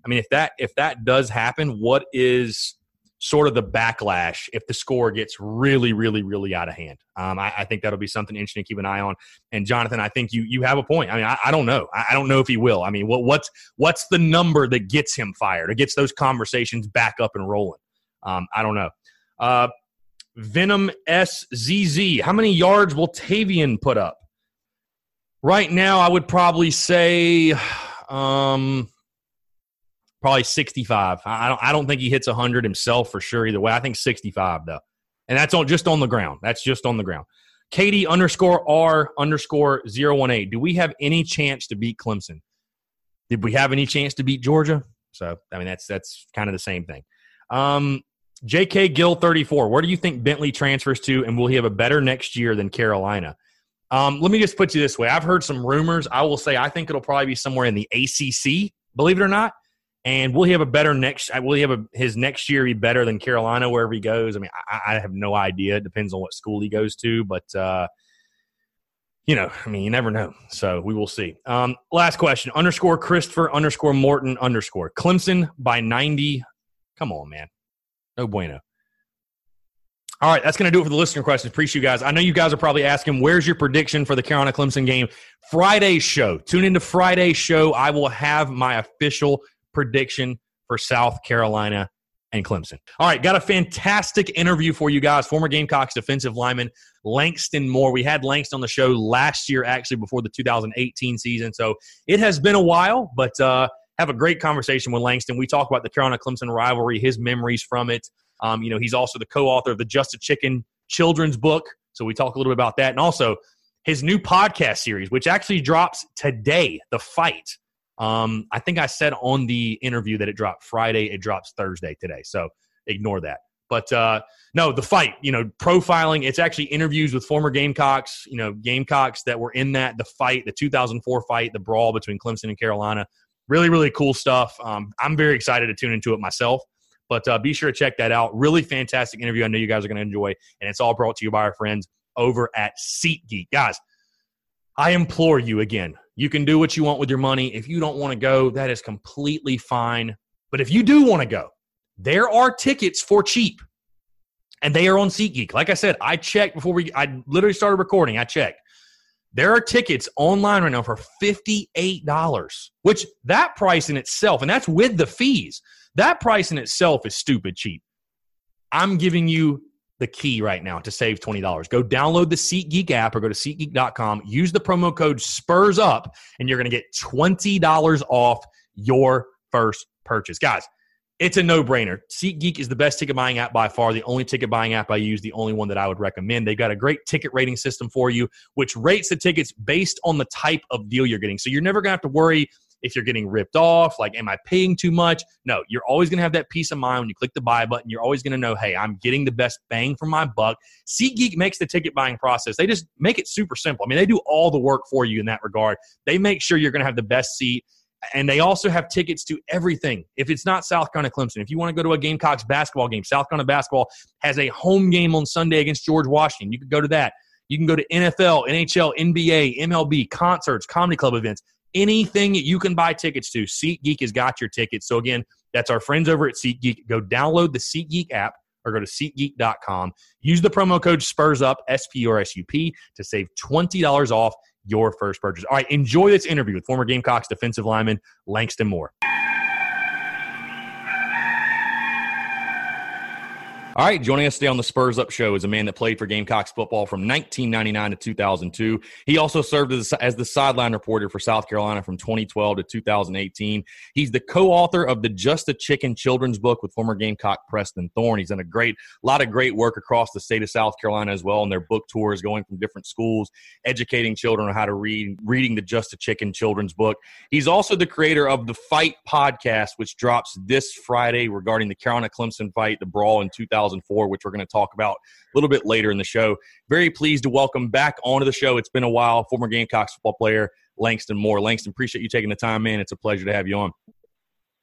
S2: I mean, if that if that does happen, what is sort of the backlash if the score gets really, really, really out of hand. Um, I, I, think that'll be something interesting to keep an eye on. And Jonathan, I think you you have a point. I mean, I, I don't know. I, I, don't know if he will. I mean, what, what's what's the number that gets him fired It gets those conversations back up and rolling? Um, I don't know. Uh, Venom SZZ. How many yards will Tavien put up? Right now, I would probably say. [sighs] Um, probably 65. I don't I don't think he hits 100 himself for sure either way. I think 65 though. And that's on just on the ground. That's just on the ground. Katie underscore R underscore 018. Do we have any chance to beat Clemson? Did we have any chance to beat Georgia? So I mean that's that's kind of the same thing. Um, J.K. Gill, 34. Where do you think Bentley transfers to, and will he have a better next year than Carolina? Um, let me just put you this way. I've heard some rumors. I will say I think it'll probably be somewhere in the ACC, believe it or not. And will he have a better next? Will he have a, his next year be better than Carolina wherever he goes? I mean, I, I have no idea. It depends on what school he goes to, but uh, you know, I mean, you never know. So we will see. Um, last question: underscore Christopher underscore Morton underscore Clemson by ninety. Come on, man. No bueno. All right, that's going to do it for the listener questions. Appreciate you guys. I know you guys are probably asking, where's your prediction for the Carolina Clemson game? Friday's show. Tune into Friday's show. I will have my official prediction for South Carolina and Clemson. All right, got a fantastic interview for you guys. Former Gamecocks defensive lineman Langston Moore. We had Langston on the show last year, actually, before the 2018 season. So it has been a while, but uh, have a great conversation with Langston. We talk about the Carolina Clemson rivalry, his memories from it. Um, you know, he's also the co-author of the Just a Chicken children's book, so we talk a little bit about that, and also his new podcast series, which actually drops today. The Fight. Um, I think I said on the interview that it dropped Friday. It drops Thursday today, so ignore that. But uh, no, the fight, you know, profiling. It's actually interviews with former Gamecocks, you know, Gamecocks that were in that the fight, the 2004 fight, the brawl between Clemson and Carolina. Really, really cool stuff. Um, I'm very excited to tune into it myself. But uh, be sure to check that out. Really fantastic interview. I know you guys are going to enjoy, and it's all brought to you by our friends over at SeatGeek. Guys, I implore you again. You can do what you want with your money. If you don't want to go, that is completely fine. But if you do want to go, there are tickets for cheap, and they are on SeatGeek. Like I said, I checked before we. I literally started recording. I checked. There are tickets online right now for $58, which that price in itself, and that's with the fees. That price in itself is stupid cheap. I'm giving you the key right now to save $20. Go download the SeatGeek app or go to SeatGeek.com. Use the promo code SPURS UP, and you're going to get $20 off your first purchase. Guys, it's a no brainer. SeatGeek is the best ticket buying app by far, the only ticket buying app I use, the only one that I would recommend. They've got a great ticket rating system for you, which rates the tickets based on the type of deal you're getting. So you're never going to have to worry if you're getting ripped off, like, am I paying too much? No, you're always going to have that peace of mind when you click the buy button. You're always going to know, hey, I'm getting the best bang for my buck. SeatGeek makes the ticket buying process, they just make it super simple. I mean, they do all the work for you in that regard. They make sure you're going to have the best seat. And they also have tickets to everything. If it's not South Carolina Clemson, if you want to go to a Gamecocks basketball game, South Carolina basketball has a home game on Sunday against George Washington. You could go to that. You can go to NFL, NHL, NBA, MLB, concerts, comedy club events anything you can buy tickets to, SeatGeek has got your tickets. So again, that's our friends over at SeatGeek. Go download the SeatGeek app or go to SeatGeek.com. Use the promo code SPURS UP, S P R S U P, to save $20 off your first purchase. All right, enjoy this interview with former Gamecocks defensive lineman Langston Moore. All right, joining us today on the Spurs Up Show is a man that played for Gamecocks football from 1999 to 2002. He also served as, as the sideline reporter for South Carolina from 2012 to 2018. He's the co-author of the Just a Chicken children's book with former Gamecock Preston Thorne. He's done a great, lot of great work across the state of South Carolina as well on their book tours, going from different schools, educating children on how to read, reading the Just a Chicken children's book. He's also the creator of the Fight podcast, which drops this Friday regarding the Carolina Clemson fight, the brawl in 2000. 2004, which we're going to talk about a little bit later in the show. Very pleased to welcome back onto the show. It's been a while. Former Gamecocks football player Langston Moore. Langston, appreciate you taking the time, man. It's a pleasure to have you on.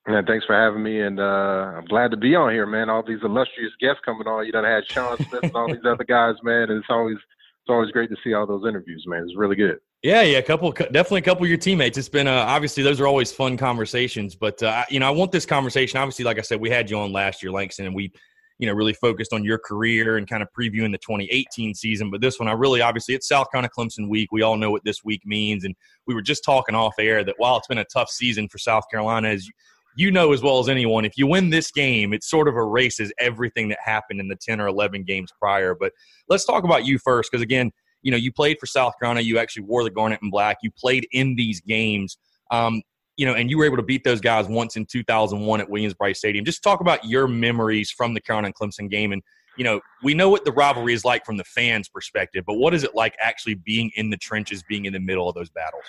S5: Yeah, thanks for having me, and uh, I'm glad to be on here, man. All these illustrious guests coming on. You done had Sean Smith and all these other guys, man. And it's always it's always great to see all those interviews, man. It's really good.
S2: Yeah, yeah, a couple, definitely a couple of your teammates. It's been uh, obviously those are always fun conversations, but uh, you know I want this conversation. Obviously, like I said, we had you on last year, Langston, and we you know, really focused on your career and kind of previewing the 2018 season. But this one, I really obviously it's South Carolina Clemson week. We all know what this week means, and we were just talking off air that while it's been a tough season for South Carolina, as you know as well as anyone, if you win this game, it sort of erases everything that happened in the 10 or 11 games prior. But let's talk about you first, because again, you know, you played for South Carolina. You actually wore the garnet and black. You played in these games. Um, you know, and you were able to beat those guys once in 2001 at Williams-Brice Stadium. Just talk about your memories from the Carolina Clemson game. And, you know, we know what the rivalry is like from the fans' perspective, but what is it like actually being in the trenches, being in the middle of those battles?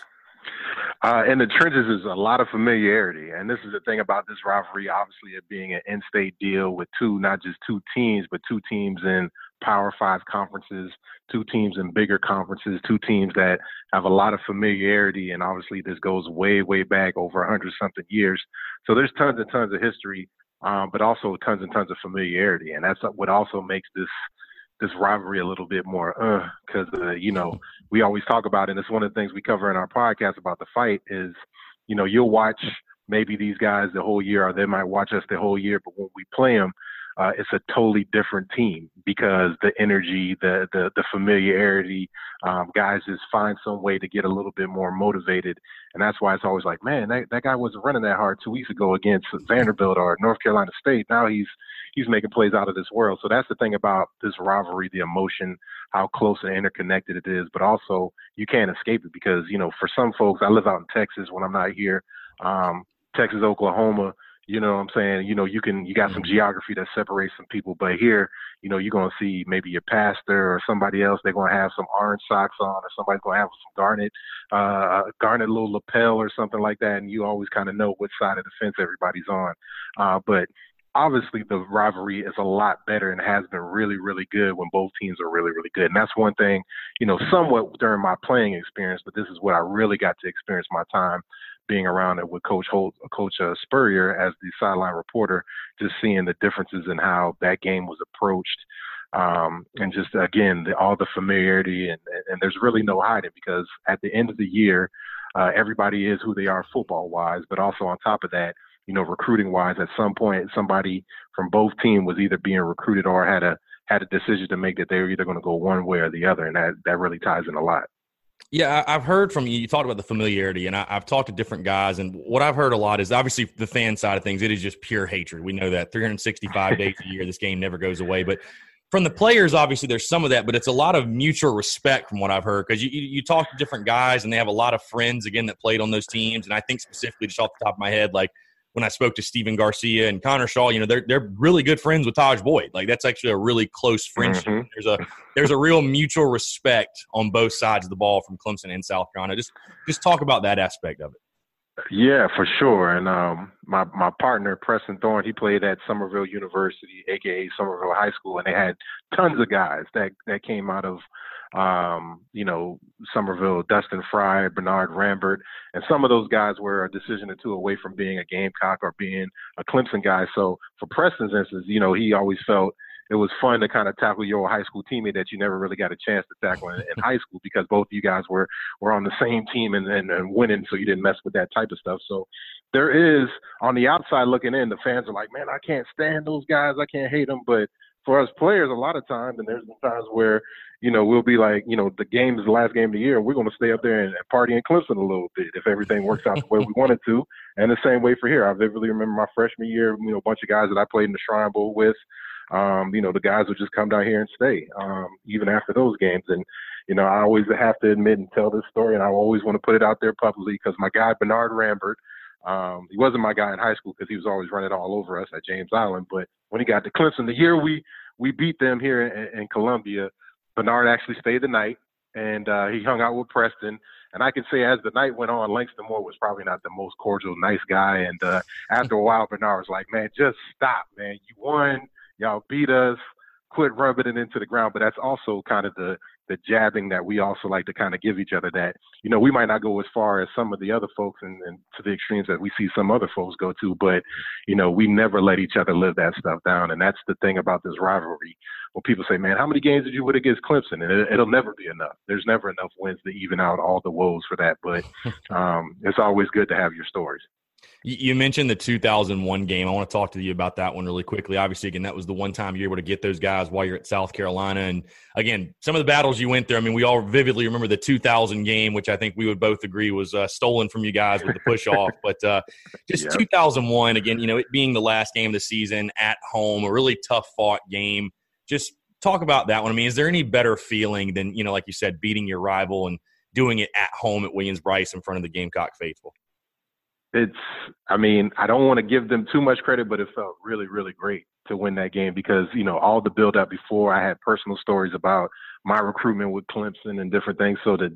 S5: Uh, in the trenches is a lot of familiarity, and this is the thing about this rivalry. Obviously, it being an in-state deal with two, not just two teams, but two teams in Power Five conferences, two teams in bigger conferences, two teams that have a lot of familiarity, and obviously this goes way, way back over hundred something years. So there's tons and tons of history, um, but also tons and tons of familiarity, and that's what also makes this this rivalry a little bit more, uh, because uh, you know we always talk about, it, and it's one of the things we cover in our podcast about the fight is, you know, you'll watch maybe these guys the whole year, or they might watch us the whole year, but when we play them, uh, it's a totally different team because the energy, the the, the familiarity, um, guys just find some way to get a little bit more motivated, and that's why it's always like, man, that, that guy wasn't running that hard two weeks ago against Vanderbilt or North Carolina State. Now he's he's making plays out of this world. So that's the thing about this rivalry, the emotion, how close and interconnected it is, but also you can't escape it because, you know, for some folks, I live out in Texas when I'm not here, um, Texas, Oklahoma, you know what I'm saying? You know, you can you got some mm-hmm. geography that separates some people, but here, you know, you're gonna see maybe your pastor or somebody else. They're gonna have some orange socks on, or somebody's gonna have some garnet, uh, garnet little lapel or something like that, and you always kind of know which side of the fence everybody's on. Uh, but obviously the rivalry is a lot better and has been really, really good when both teams are really, really good. And that's one thing, you know, somewhat during my playing experience, but this is what I really got to experience my time being around it with Coach Holtz, Coach uh, Spurrier as the sideline reporter, just seeing the differences in how that game was approached. Um, and just again, the, all the familiarity and, and there's really no hiding because at the end of the year, uh, everybody is who they are football wise, but also on top of that, you know, recruiting wise, at some point, somebody from both team was either being recruited or had a had a decision to make that they were either going to go one way or the other, and that that really ties in a lot.
S2: Yeah, I've heard from you. You talked about the familiarity, and I, have talked to different guys, and what I've heard a lot is obviously the fan side of things. It is just pure hatred. We know that 365 [laughs] days a year, this game never goes away. But from the players, obviously, there's some of that, but it's a lot of mutual respect from what I've heard. Because you, you, you talk to different guys, and they have a lot of friends again that played on those teams, and I think specifically, just off the top of my head, like when I spoke to Stephen Garcia and Connor Shaw, you know, they're they're really good friends with Tajh Boyd. Like that's actually a really close friendship. Mm-hmm. There's a there's a real mutual respect on both sides of the ball from Clemson and South Carolina. Just just talk about that aspect of it.
S5: Yeah, for sure. And um, my my partner Preston Thorne, he played at Summerville University, aka Summerville High School, and they had tons of guys that that came out of um, you know, Summerville, Dustin Fry, Bernard Rambert, and some of those guys were a decision or two away from being a Gamecock or being a Clemson guy. So for Preston's instance, you know, he always felt it was fun to kind of tackle your high school teammate that you never really got a chance to tackle in, in [laughs] high school because both of you guys were were on the same team and, and, and winning, so you didn't mess with that type of stuff. So there is on the outside looking in, the fans are like, man, I can't stand those guys, I can't hate them, but for us players, a lot of times, and there's been times where, you know, we'll be like, you know, the game is the last game of the year, and we're going to stay up there and, party in Clemson a little bit if everything works out the way we want it to. [laughs] And the same way for here. I vividly remember my freshman year, you know, a bunch of guys that I played in the Shrine Bowl with. Um, you know, the guys would just come down here and stay, um, even after those games. And, you know, I always have to admit and tell this story, and I always want to put it out there publicly because my guy, Bernard Rambert, um, he wasn't my guy in high school because he was always running all over us at James Island. But when he got to Clemson, the year we we beat them here in, in Columbia. Bernard actually stayed the night, and uh, he hung out with Preston. And I can say, as the night went on, Langston Moore was probably not the most cordial, nice guy. And uh, after a while, Bernard was like, "Man, just stop, man. You won. Y'all beat us. Quit rubbing it into the ground." But that's also kind of the the jabbing that we also like to kind of give each other. That you know, we might not go as far as some of the other folks, and, and to the extremes that we see some other folks go to, but you know, we never let each other live that stuff down. And that's the thing about this rivalry. When people say, "Man, how many games did you win against Clemson?" and it, will never be enough. There's never enough wins to even out all the woes for that. But [laughs] um, it's always good to have your stories.
S2: You mentioned the 2001 game. I want to talk to you about that one really quickly. Obviously, again, that was the one time you're able to get those guys while you're at South Carolina. And again, some of the battles you went through. I mean, we all vividly remember the 2000 game, which I think we would both agree was uh, stolen from you guys with the push [laughs] off. but uh, just yeah. 2001, again, you know, it being the last game of the season at home, a really tough fought game. Just talk about that one. I mean, is there any better feeling than, you know, like you said, beating your rival and doing it at home at Williams-Brice in front of the Gamecock faithful?
S5: It's I mean, I don't want to give them too much credit, but it felt really, really great to win that game because, you know, all the build up before I had personal stories about my recruitment with Clemson and different things. So to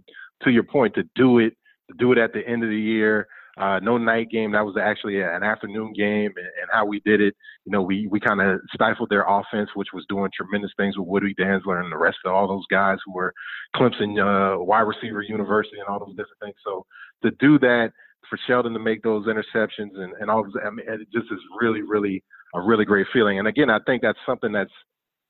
S5: to your point, to do it to do it at the end of the year. Uh, no night game. That was actually an afternoon game, and, and how we did it. You know, we we kind of stifled their offense, which was doing tremendous things with Woody Dantzler and the rest of all those guys who were Clemson uh, wide receiver university and all those different things. So to do that for Sheldon to make those interceptions and and all, I mean, it just is really really a really great feeling. And again, I think that's something that's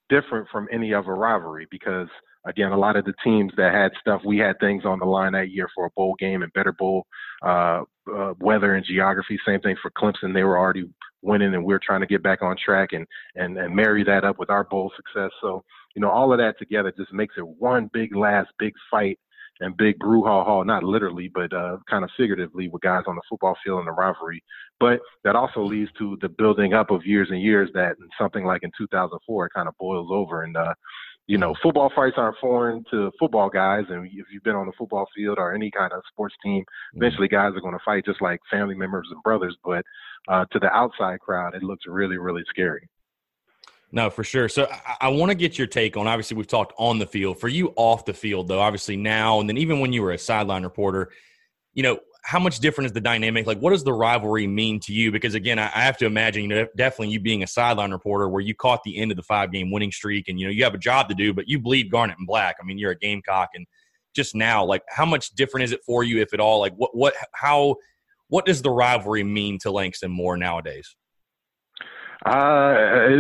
S5: different from any other rivalry because again, a lot of the teams that had stuff, we had things on the line that year for a bowl game and better bowl uh, uh, weather and geography. Same thing for Clemson; they were already winning, and we are trying to get back on track and and and marry that up with our bowl success. So you know, all of that together just makes it one big last big fight and big brouhaha, not literally, but uh, kind of figuratively with guys on the football field and the rivalry. But that also leads to the building up of years and years that in something like in 2004, it kind of boils over. And, uh, you know, football fights aren't foreign to football guys. And if you've been on the football field or any kind of sports team, mm-hmm. eventually guys are going to fight just like family members and brothers. But uh, to the outside crowd, it looks really, really scary.
S2: No, for sure. So I, I want to get your take on. Obviously, we've talked on the field. For you, off the field, though, obviously now, and then even when you were a sideline reporter, you know, how much different is the dynamic? Like, what does the rivalry mean to you? Because again, I, I have to imagine, you know, definitely you being a sideline reporter, where you caught the end of the five game winning streak, and you know, you have a job to do, but you bleed garnet and black. I mean, you're a Gamecock, and just now, like, how much different is it for you, if at all? Like, what, what, how, what does the rivalry mean to Langston Moore nowadays?
S5: Uh,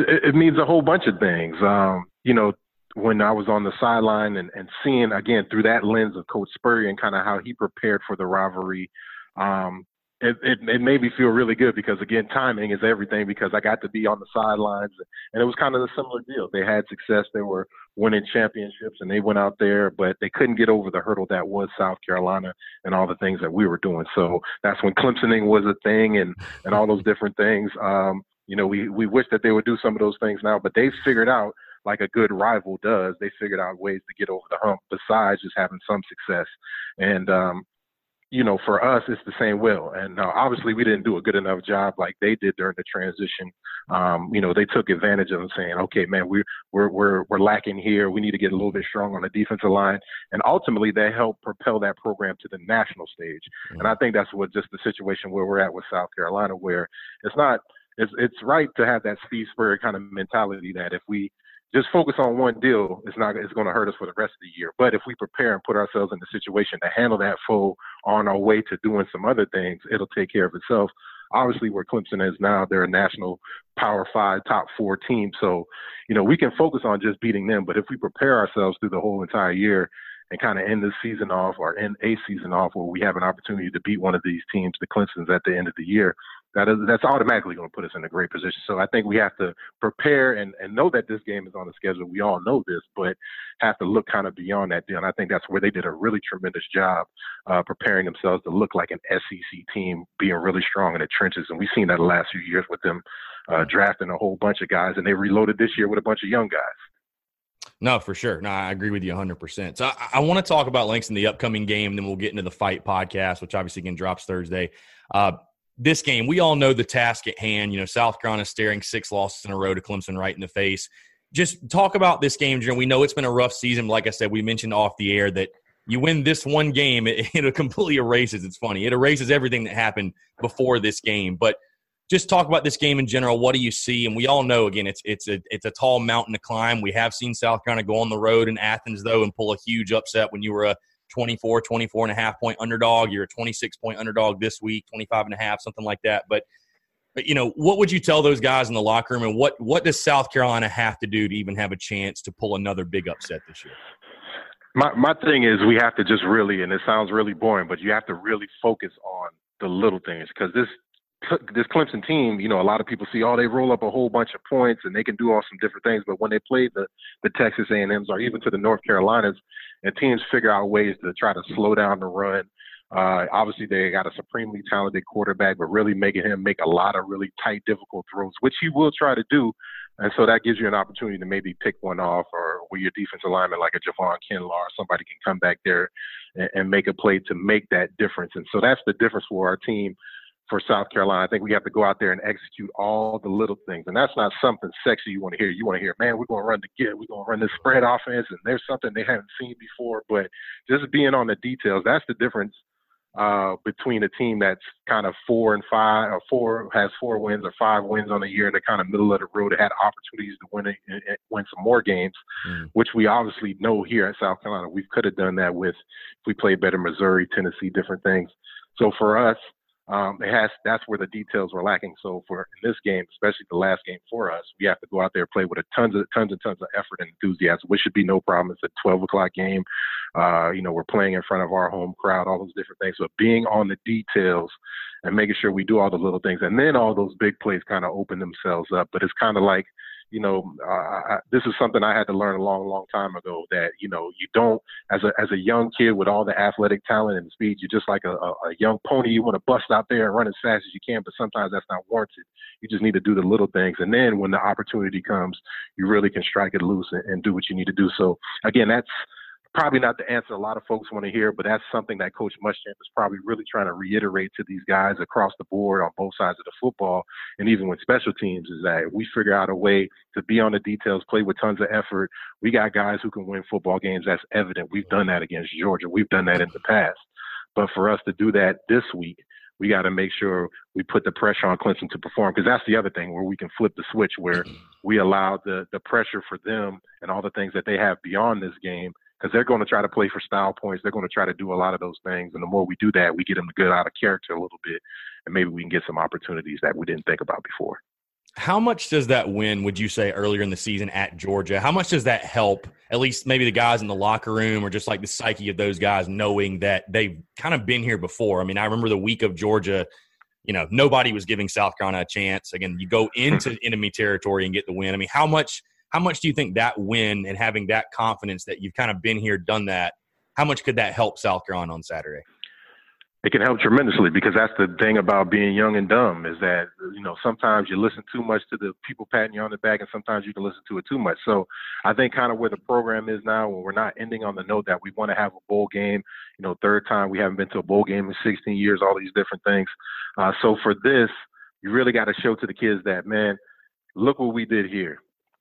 S5: it, it means a whole bunch of things. Um, you know, when I was on the sideline and, and seeing again through that lens of Coach Spurrier and kind of how he prepared for the rivalry, um, it, it, it made me feel really good because again, timing is everything. Because I got to be on the sidelines, and it was kind of a similar deal. They had success, they were winning championships, and they went out there, but they couldn't get over the hurdle that was South Carolina and all the things that we were doing. So that's when Clemsoning was a thing, and and all those different things. Um, you know, we we wish that they would do some of those things now, but they've figured out like a good rival does. They figured out ways to get over the hump besides just having some success. And um, you know, for us, it's the same will. And uh, obviously, we didn't do a good enough job like they did during the transition. Um, you know, they took advantage of them, saying, "Okay, man, we're we're we're we're lacking here. We need to get a little bit strong on the defensive line." And ultimately, they helped propel that program to the national stage. And I think that's what just the situation where we're at with South Carolina, where it's not it's it's right to have that Steve Spurrier kind of mentality that if we just focus on one deal, it's not it's going to hurt us for the rest of the year. But if we prepare and put ourselves in the situation to handle that foe on our way to doing some other things, it'll take care of itself. Obviously, where Clemson is now, they're a national Power Five, top four team. So, you know, we can focus on just beating them. But if we prepare ourselves through the whole entire year and kind of end the season off or end a season off where we have an opportunity to beat one of these teams, the Clemsons, at the end of the year, that is that's automatically going to put us in a great position. So I think we have to prepare and, and know that this game is on the schedule. We all know this, but have to look kind of beyond that deal. And I think that's where they did a really tremendous job uh, preparing themselves to look like an SEC team, being really strong in the trenches. And we've seen that the last few years with them uh, drafting a whole bunch of guys, and they reloaded this year with a bunch of young guys.
S2: No, for sure. No, I agree with you 100%. So I, I want to talk about links in the upcoming game, then we'll get into the fight podcast, which obviously again drops Thursday. Uh, this game, we all know the task at hand. You know, South Carolina staring six losses in a row to Clemson right in the face. Just talk about this game, Jim. We know it's been a rough season. Like I said, we mentioned off the air that you win this one game, [laughs] it, it completely erases. It's funny. It erases everything that happened before this game. But just talk about this game in general. What do you see? And we all know again, it's it's a it's a tall mountain to climb. We have seen South Carolina go on the road in Athens though and pull a huge upset when you were a 24, 24 and a half point underdog. You're a 26 point underdog this week, 25 and a half, something like that. But, but, you know, what would you tell those guys in the locker room and what, what does South Carolina have to do to even have a chance to pull another big upset this year?
S5: My, my thing is we have to just really, and it sounds really boring, but you have to really focus on the little things because this this Clemson team, you know, a lot of people see, oh, they roll up a whole bunch of points and they can do all some different things. But when they played the the Texas A&Ms or even to the North Carolinas, and teams figure out ways to try to slow down the run. Uh, obviously, they got a supremely talented quarterback, but really making him make a lot of really tight, difficult throws, which he will try to do. And so that gives you an opportunity to maybe pick one off, or where your defensive lineman, like a Javon Kinlaw, or somebody can come back there and, and make a play to make that difference. And so that's the difference for our team for South Carolina. I think we have to go out there and execute all the little things. And that's not something sexy you want to hear. You want to hear, man, we're going to run the get, we're going to run this spread offense, and there's something they haven't seen before. But just being on the details, that's the difference uh, between a team that's kind of four and five, or four has four wins or five wins on the year, and they're kind of middle of the road. They had opportunities to win it, win some more games, mm. which we obviously know here at South Carolina. We could have done that with if we played better Missouri, Tennessee, different things. So for us, um, it has that's where the details were lacking. So for in this game, especially the last game for us, we have to go out there and play with a tons of tons and tons of effort and enthusiasm, which should be no problem. It's a 12 o'clock game. Uh, you know, we're playing in front of our home crowd, all those different things. But being on the details and making sure we do all the little things, and then all those big plays kind of open themselves up. But it's kind of like you know, uh, I, this is something I had to learn a long, long time ago. That you know, you don't as a as a young kid with all the athletic talent and speed, you're just like a, a, a young pony. You want to bust out there and run as fast as you can, but sometimes that's not warranted. You just need to do the little things, and then when the opportunity comes, you really can strike it loose and, and do what you need to do. So again, that's probably not the answer a lot of folks want to hear, but that's something that Coach Muschamp is probably really trying to reiterate to these guys across the board on both sides of the football, and even with special teams, is that we figure out a way to be on the details, play with tons of effort. We got guys who can win football games. That's evident. We've done that against Georgia. We've done that in the past. But for us to do that this week, we got to make sure we put the pressure on Clemson to perform because that's the other thing where we can flip the switch where we allow the the pressure for them and all the things that they have beyond this game because they're going to try to play for style points. They're going to try to do a lot of those things. And the more we do that, we get them to get out of character a little bit, and maybe we can get some opportunities that we didn't think about before.
S2: How much does that win, would you say, earlier in the season at Georgia? How much does that help, at least maybe the guys in the locker room or just like the psyche of those guys knowing that they've kind of been here before? I mean, I remember the week of Georgia, you know, nobody was giving South Carolina a chance. Again, you go hmm. into enemy territory and get the win. I mean, how much how much do you think that win and having that confidence that you've kind of been here, done that, how much could that help South Carolina on Saturday?
S5: It can help tremendously because that's the thing about being young and dumb is that you know sometimes you listen too much to the people patting you on the back and sometimes you can listen to it too much. So I think kind of where the program is now, when we're not ending on the note that we want to have a bowl game, you know, third time we haven't been to a bowl game in 16 years, all these different things. Uh, so for this, you really got to show to the kids that man, look what we did here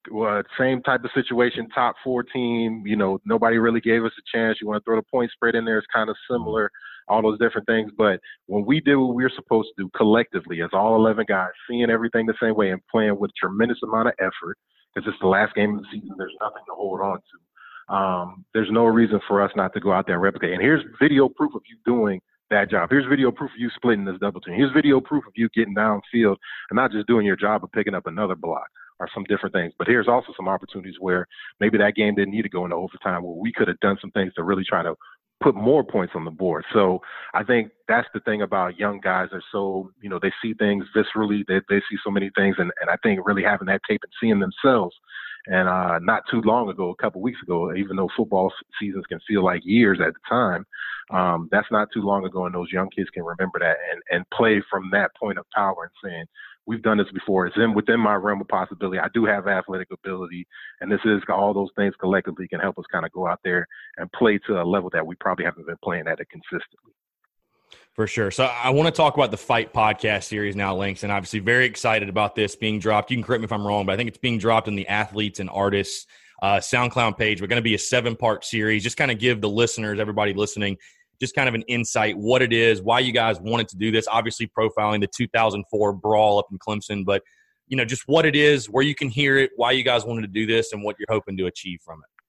S5: uh, same type of situation, top four team. You know, nobody really gave us a chance. You want to throw the point spread in there, it's kind of similar, all those different things. But when we did what we were supposed to do collectively, as all 11 guys, seeing everything the same way and playing with tremendous amount of effort, because it's the last game of the season, there's nothing to hold on to. Um, there's no reason for us not to go out there and replicate. And here's video proof of you doing that job. Here's video proof of you splitting this double team. Here's video proof of you getting downfield and not just doing your job but picking up another block or some different things. But here's also some opportunities where maybe that game didn't need to go into overtime, where we could have done some things to really try to put more points on the board. So I think that's the thing about young guys are so, you know, they see things viscerally, they, they see so many things. And, and I think really having that tape and seeing themselves. And uh, not too long ago, a couple weeks ago, even though football seasons can feel like years at the time, um, that's not too long ago. And those young kids can remember that and, and play from that point of power and saying, we've done this before. It's in within my realm of possibility. I do have athletic ability, and this is all those things collectively can help us kind of go out there and play to a level that we probably haven't been playing at it consistently.
S2: For sure. So I want to talk about the Fight podcast series now, Links, and obviously very excited about this being dropped. You can correct me if I'm wrong, but I think it's being dropped in the athletes and artists uh, SoundCloud page. We're going to be a seven part series. Just kind of give the listeners, everybody listening, just kind of an insight, what it is, why you guys wanted to do this. Obviously, profiling the 2004 brawl up in Clemson, but you know, just what it is, where you can hear it, why you guys wanted to do this, and what you're hoping to achieve from it.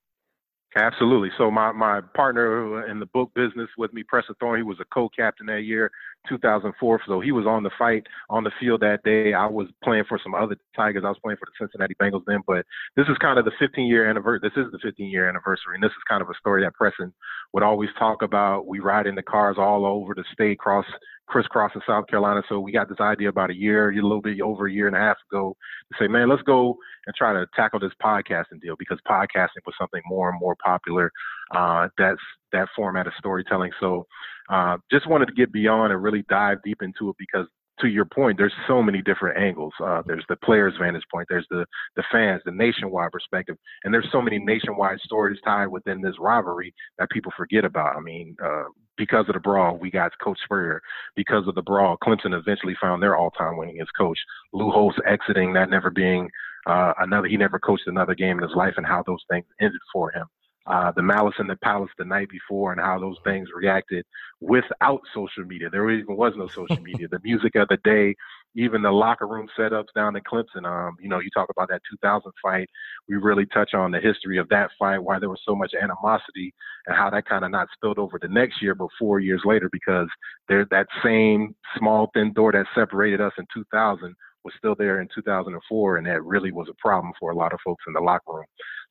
S5: Absolutely. So my, my partner in the book business with me, Preston Thorne, he was a co-captain that year, 2004. So he was on the fight on the field that day. I was playing for some other Tigers. I was playing for the Cincinnati Bengals then. But this is kind of the 15 year anniversary. This is the 15 year anniversary, and this is kind of a story that Preston would always talk about. We ride in the cars all over the state, cross crisscrossing South Carolina. So we got this idea about a year, a little bit over a year and a half ago to say, man, let's go and try to tackle this podcasting deal because podcasting was something more and more popular. Uh, that's that format of storytelling. So uh, just wanted to get beyond and really dive deep into it because to your point, there's so many different angles. Uh, there's the player's vantage point, there's the the fans, the nationwide perspective, and there's so many nationwide stories tied within this rivalry that people forget about. I mean, uh, because of the brawl, we got Coach Spurrier. Because of the brawl, Clemson eventually found their all-time winningest coach. Lou Holtz exiting, that never being uh, another. He never coached another game in his life, and how those things ended for him. Uh, the Malice in the Palace the night before and how those things reacted without social media. There even was no social [laughs] media. the music of the day, even the locker room setups down in Clemson. Um, you know, you talk about that 2000 fight. We really touch on the history of that fight, why there was so much animosity, and how that kind of not spilled over the next year, but four years later, because there's that same small thin door that separated us in 2000 was still there in 2004, and that really was a problem for a lot of folks in the locker room.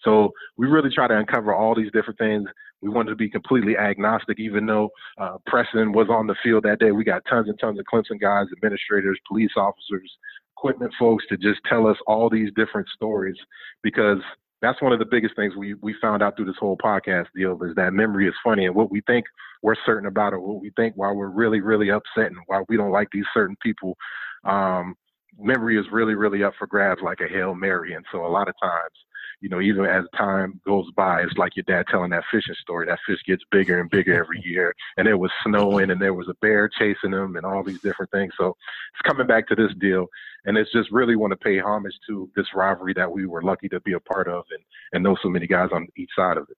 S5: So we really try to uncover all these different things. We wanted to be completely agnostic, even though uh, Preston was on the field that day. We got tons and tons of Clemson guys, administrators, police officers, equipment folks to just tell us all these different stories because that's one of the biggest things we, we found out through this whole podcast deal is that memory is funny and what we think we're certain about or what we think while we're really, really upset and why we don't like these certain people, um, memory is really, really up for grabs like a Hail Mary. And so a lot of times, you know, even as time goes by, it's like your dad telling that fishing story. That fish gets bigger and bigger every [laughs] year. And it was snowing and there was a bear chasing him and all these different things. So it's coming back to this deal. And it's just really want to pay homage to this rivalry that we were lucky to be a part of and, and know so many guys on each side of it.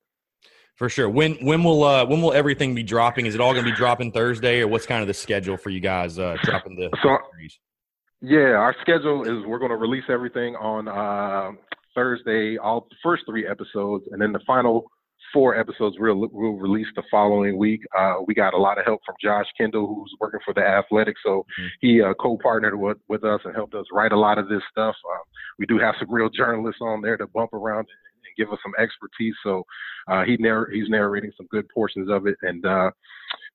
S2: For sure. When when will uh, when will everything be dropping? Is it all going to be dropping Thursday, or what's kind of the schedule for you guys uh, dropping the
S5: so, series? Yeah, our schedule is we're going to release everything on uh, Thursday, all the first three episodes, and then the final four episodes we'll, we'll release the following week. Uh, we got a lot of help from Josh Kendall, who's working for the Athletic, so mm-hmm. he uh, co-partnered with, with us and helped us write a lot of this stuff. Um, we do have some real journalists on there to bump around and give us some expertise. So uh, he narr- he's narrating some good portions of it, and uh,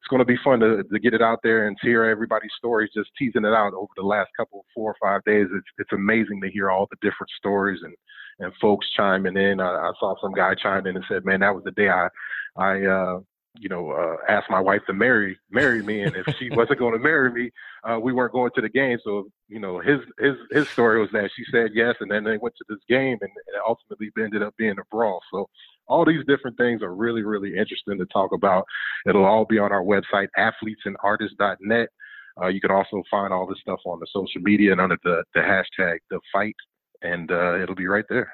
S5: it's going to be fun to, to get it out there and to hear everybody's stories, just teasing it out over the last couple, four or five days. It's, it's amazing to hear all the different stories and, and folks chiming in. I, I saw some guy chime in and said, man, that was the day I, I, uh, you know, uh, asked my wife to marry marry me, and if she [laughs] wasn't going to marry me, uh, we weren't going to the game. So, you know, his his his story was that she said yes, and then they went to this game, and it ultimately ended up being a brawl. So, all these different things are really, really interesting to talk about. It'll all be on our website, athletesandartists.net. Uh, you can also find all this stuff on the social media and under the, the hashtag the fight, and uh, it'll be right there.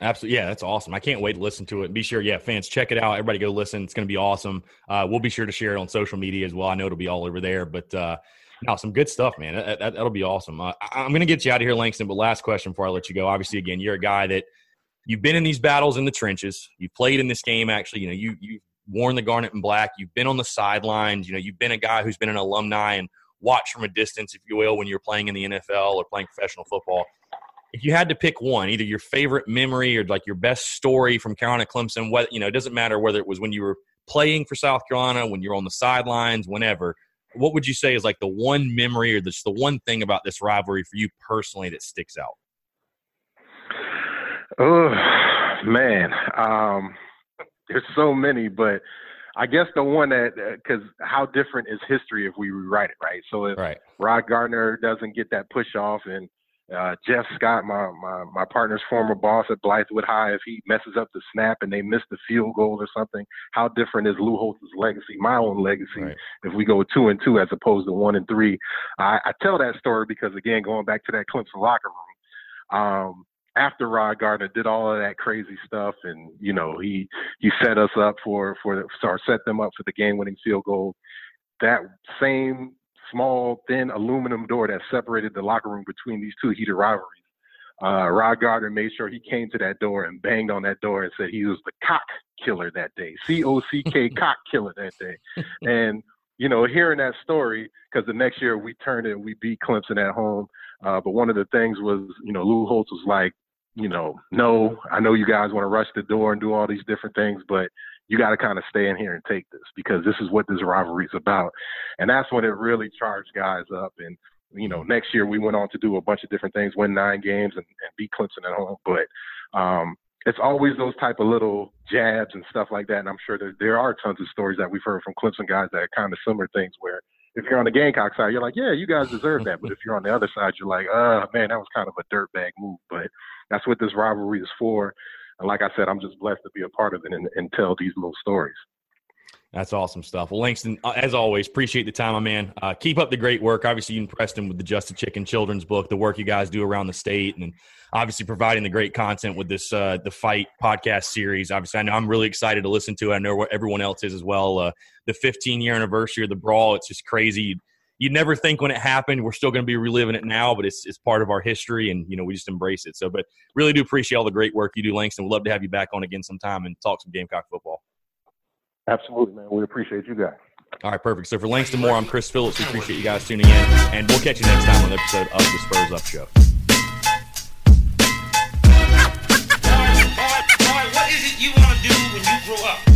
S2: Absolutely. Yeah, that's awesome. I can't wait to listen to it. Be sure, yeah, fans, check it out. Everybody go listen. It's going to be awesome. Uh, we'll be sure to share it on social media as well. I know it'll be all over there, but uh, some good stuff, man. That, will that, be awesome. Uh, I'm going to get you out of here, Langston, but last question before I let you go. Obviously, again, you're a guy that – you've been in these battles in the trenches. You've played in this game. Actually, you know, you you've worn the garnet and black. You've been on the sidelines. You know, you've been a guy who's been an alumni and watched from a distance, if you will, when you're playing in the NFL or playing professional football. If you had to pick one, either your favorite memory or like your best story from Carolina Clemson, what you know, it doesn't matter whether it was when you were playing for South Carolina, when you're on the sidelines, whenever. What would you say is like the one memory or just the one thing about this rivalry for you personally that sticks out?
S5: Oh man, um, there's so many, but I guess the one that because uh, how different is history if we rewrite it, right? So if right. Rod Gardner doesn't get that push off, and uh, Jeff Scott, my, my my partner's former boss at Blythewood High, if he messes up the snap and they miss the field goal or something, how different is Lou Holtz's legacy, my own legacy, right. if we go two and two as opposed to one and three? I, I tell that story because again, going back to that Clemson locker room. Um, after Rod Gardner did all of that crazy stuff, and you know he he set us up for for or set them up for the game-winning field goal. That same small, thin aluminum door that separated the locker room between these two heated rivalries. Uh, Rod Gardner made sure he came to that door and banged on that door and said he was the cock killer that day, C O C K [laughs] cock killer that day, and you know, hearing that story, because the next year we turned it and we beat Clemson at home. Uh, but one of the things was, you know, Lou Holtz was like, you know, no, I know you guys want to rush the door and do all these different things, but you got to kind of stay in here and take this because this is what this rivalry is about. And that's when it really charged guys up. And, you know, next year we went on to do a bunch of different things, win nine games and, and beat Clemson at home. But um, it's always those type of little jabs and stuff like that. And I'm sure that there are tons of stories that we've heard from Clemson guys that are kind of similar things where if you're on the Gamecock side, you're like, yeah, you guys deserve that. But if you're on the other side, you're like, uh, man, that was kind of a dirtbag move. But that's what this rivalry is for. And like I said, I'm just blessed to be a part of it and, and tell these little stories.
S2: That's awesome stuff. Well, Langston, uh, as always, appreciate the time, my man. Uh, keep up the great work. Obviously, you and Preston with the Just a Chicken Children's Book, the work you guys do around the state, and obviously providing the great content with this uh, the Fight podcast series. Obviously, I know I'm really excited to listen to. it. I know what everyone else is as well. Uh, the 15 year anniversary of the Brawl, it's just crazy. You'd, never think when it happened, we're still going to be reliving it now, but it's it's part of our history, and you know we just embrace it. So, but really do appreciate all the great work you do, Langston. We'd love to have you back on again sometime and talk some Gamecock football.
S5: Absolutely, man. We appreciate you guys.
S2: All right, perfect. So for Langston Moore, I'm Chris Phillips. We appreciate you guys tuning in, and we'll catch you next time on the episode of the Spurs Up Show.
S4: what is it you want to do when you grow up?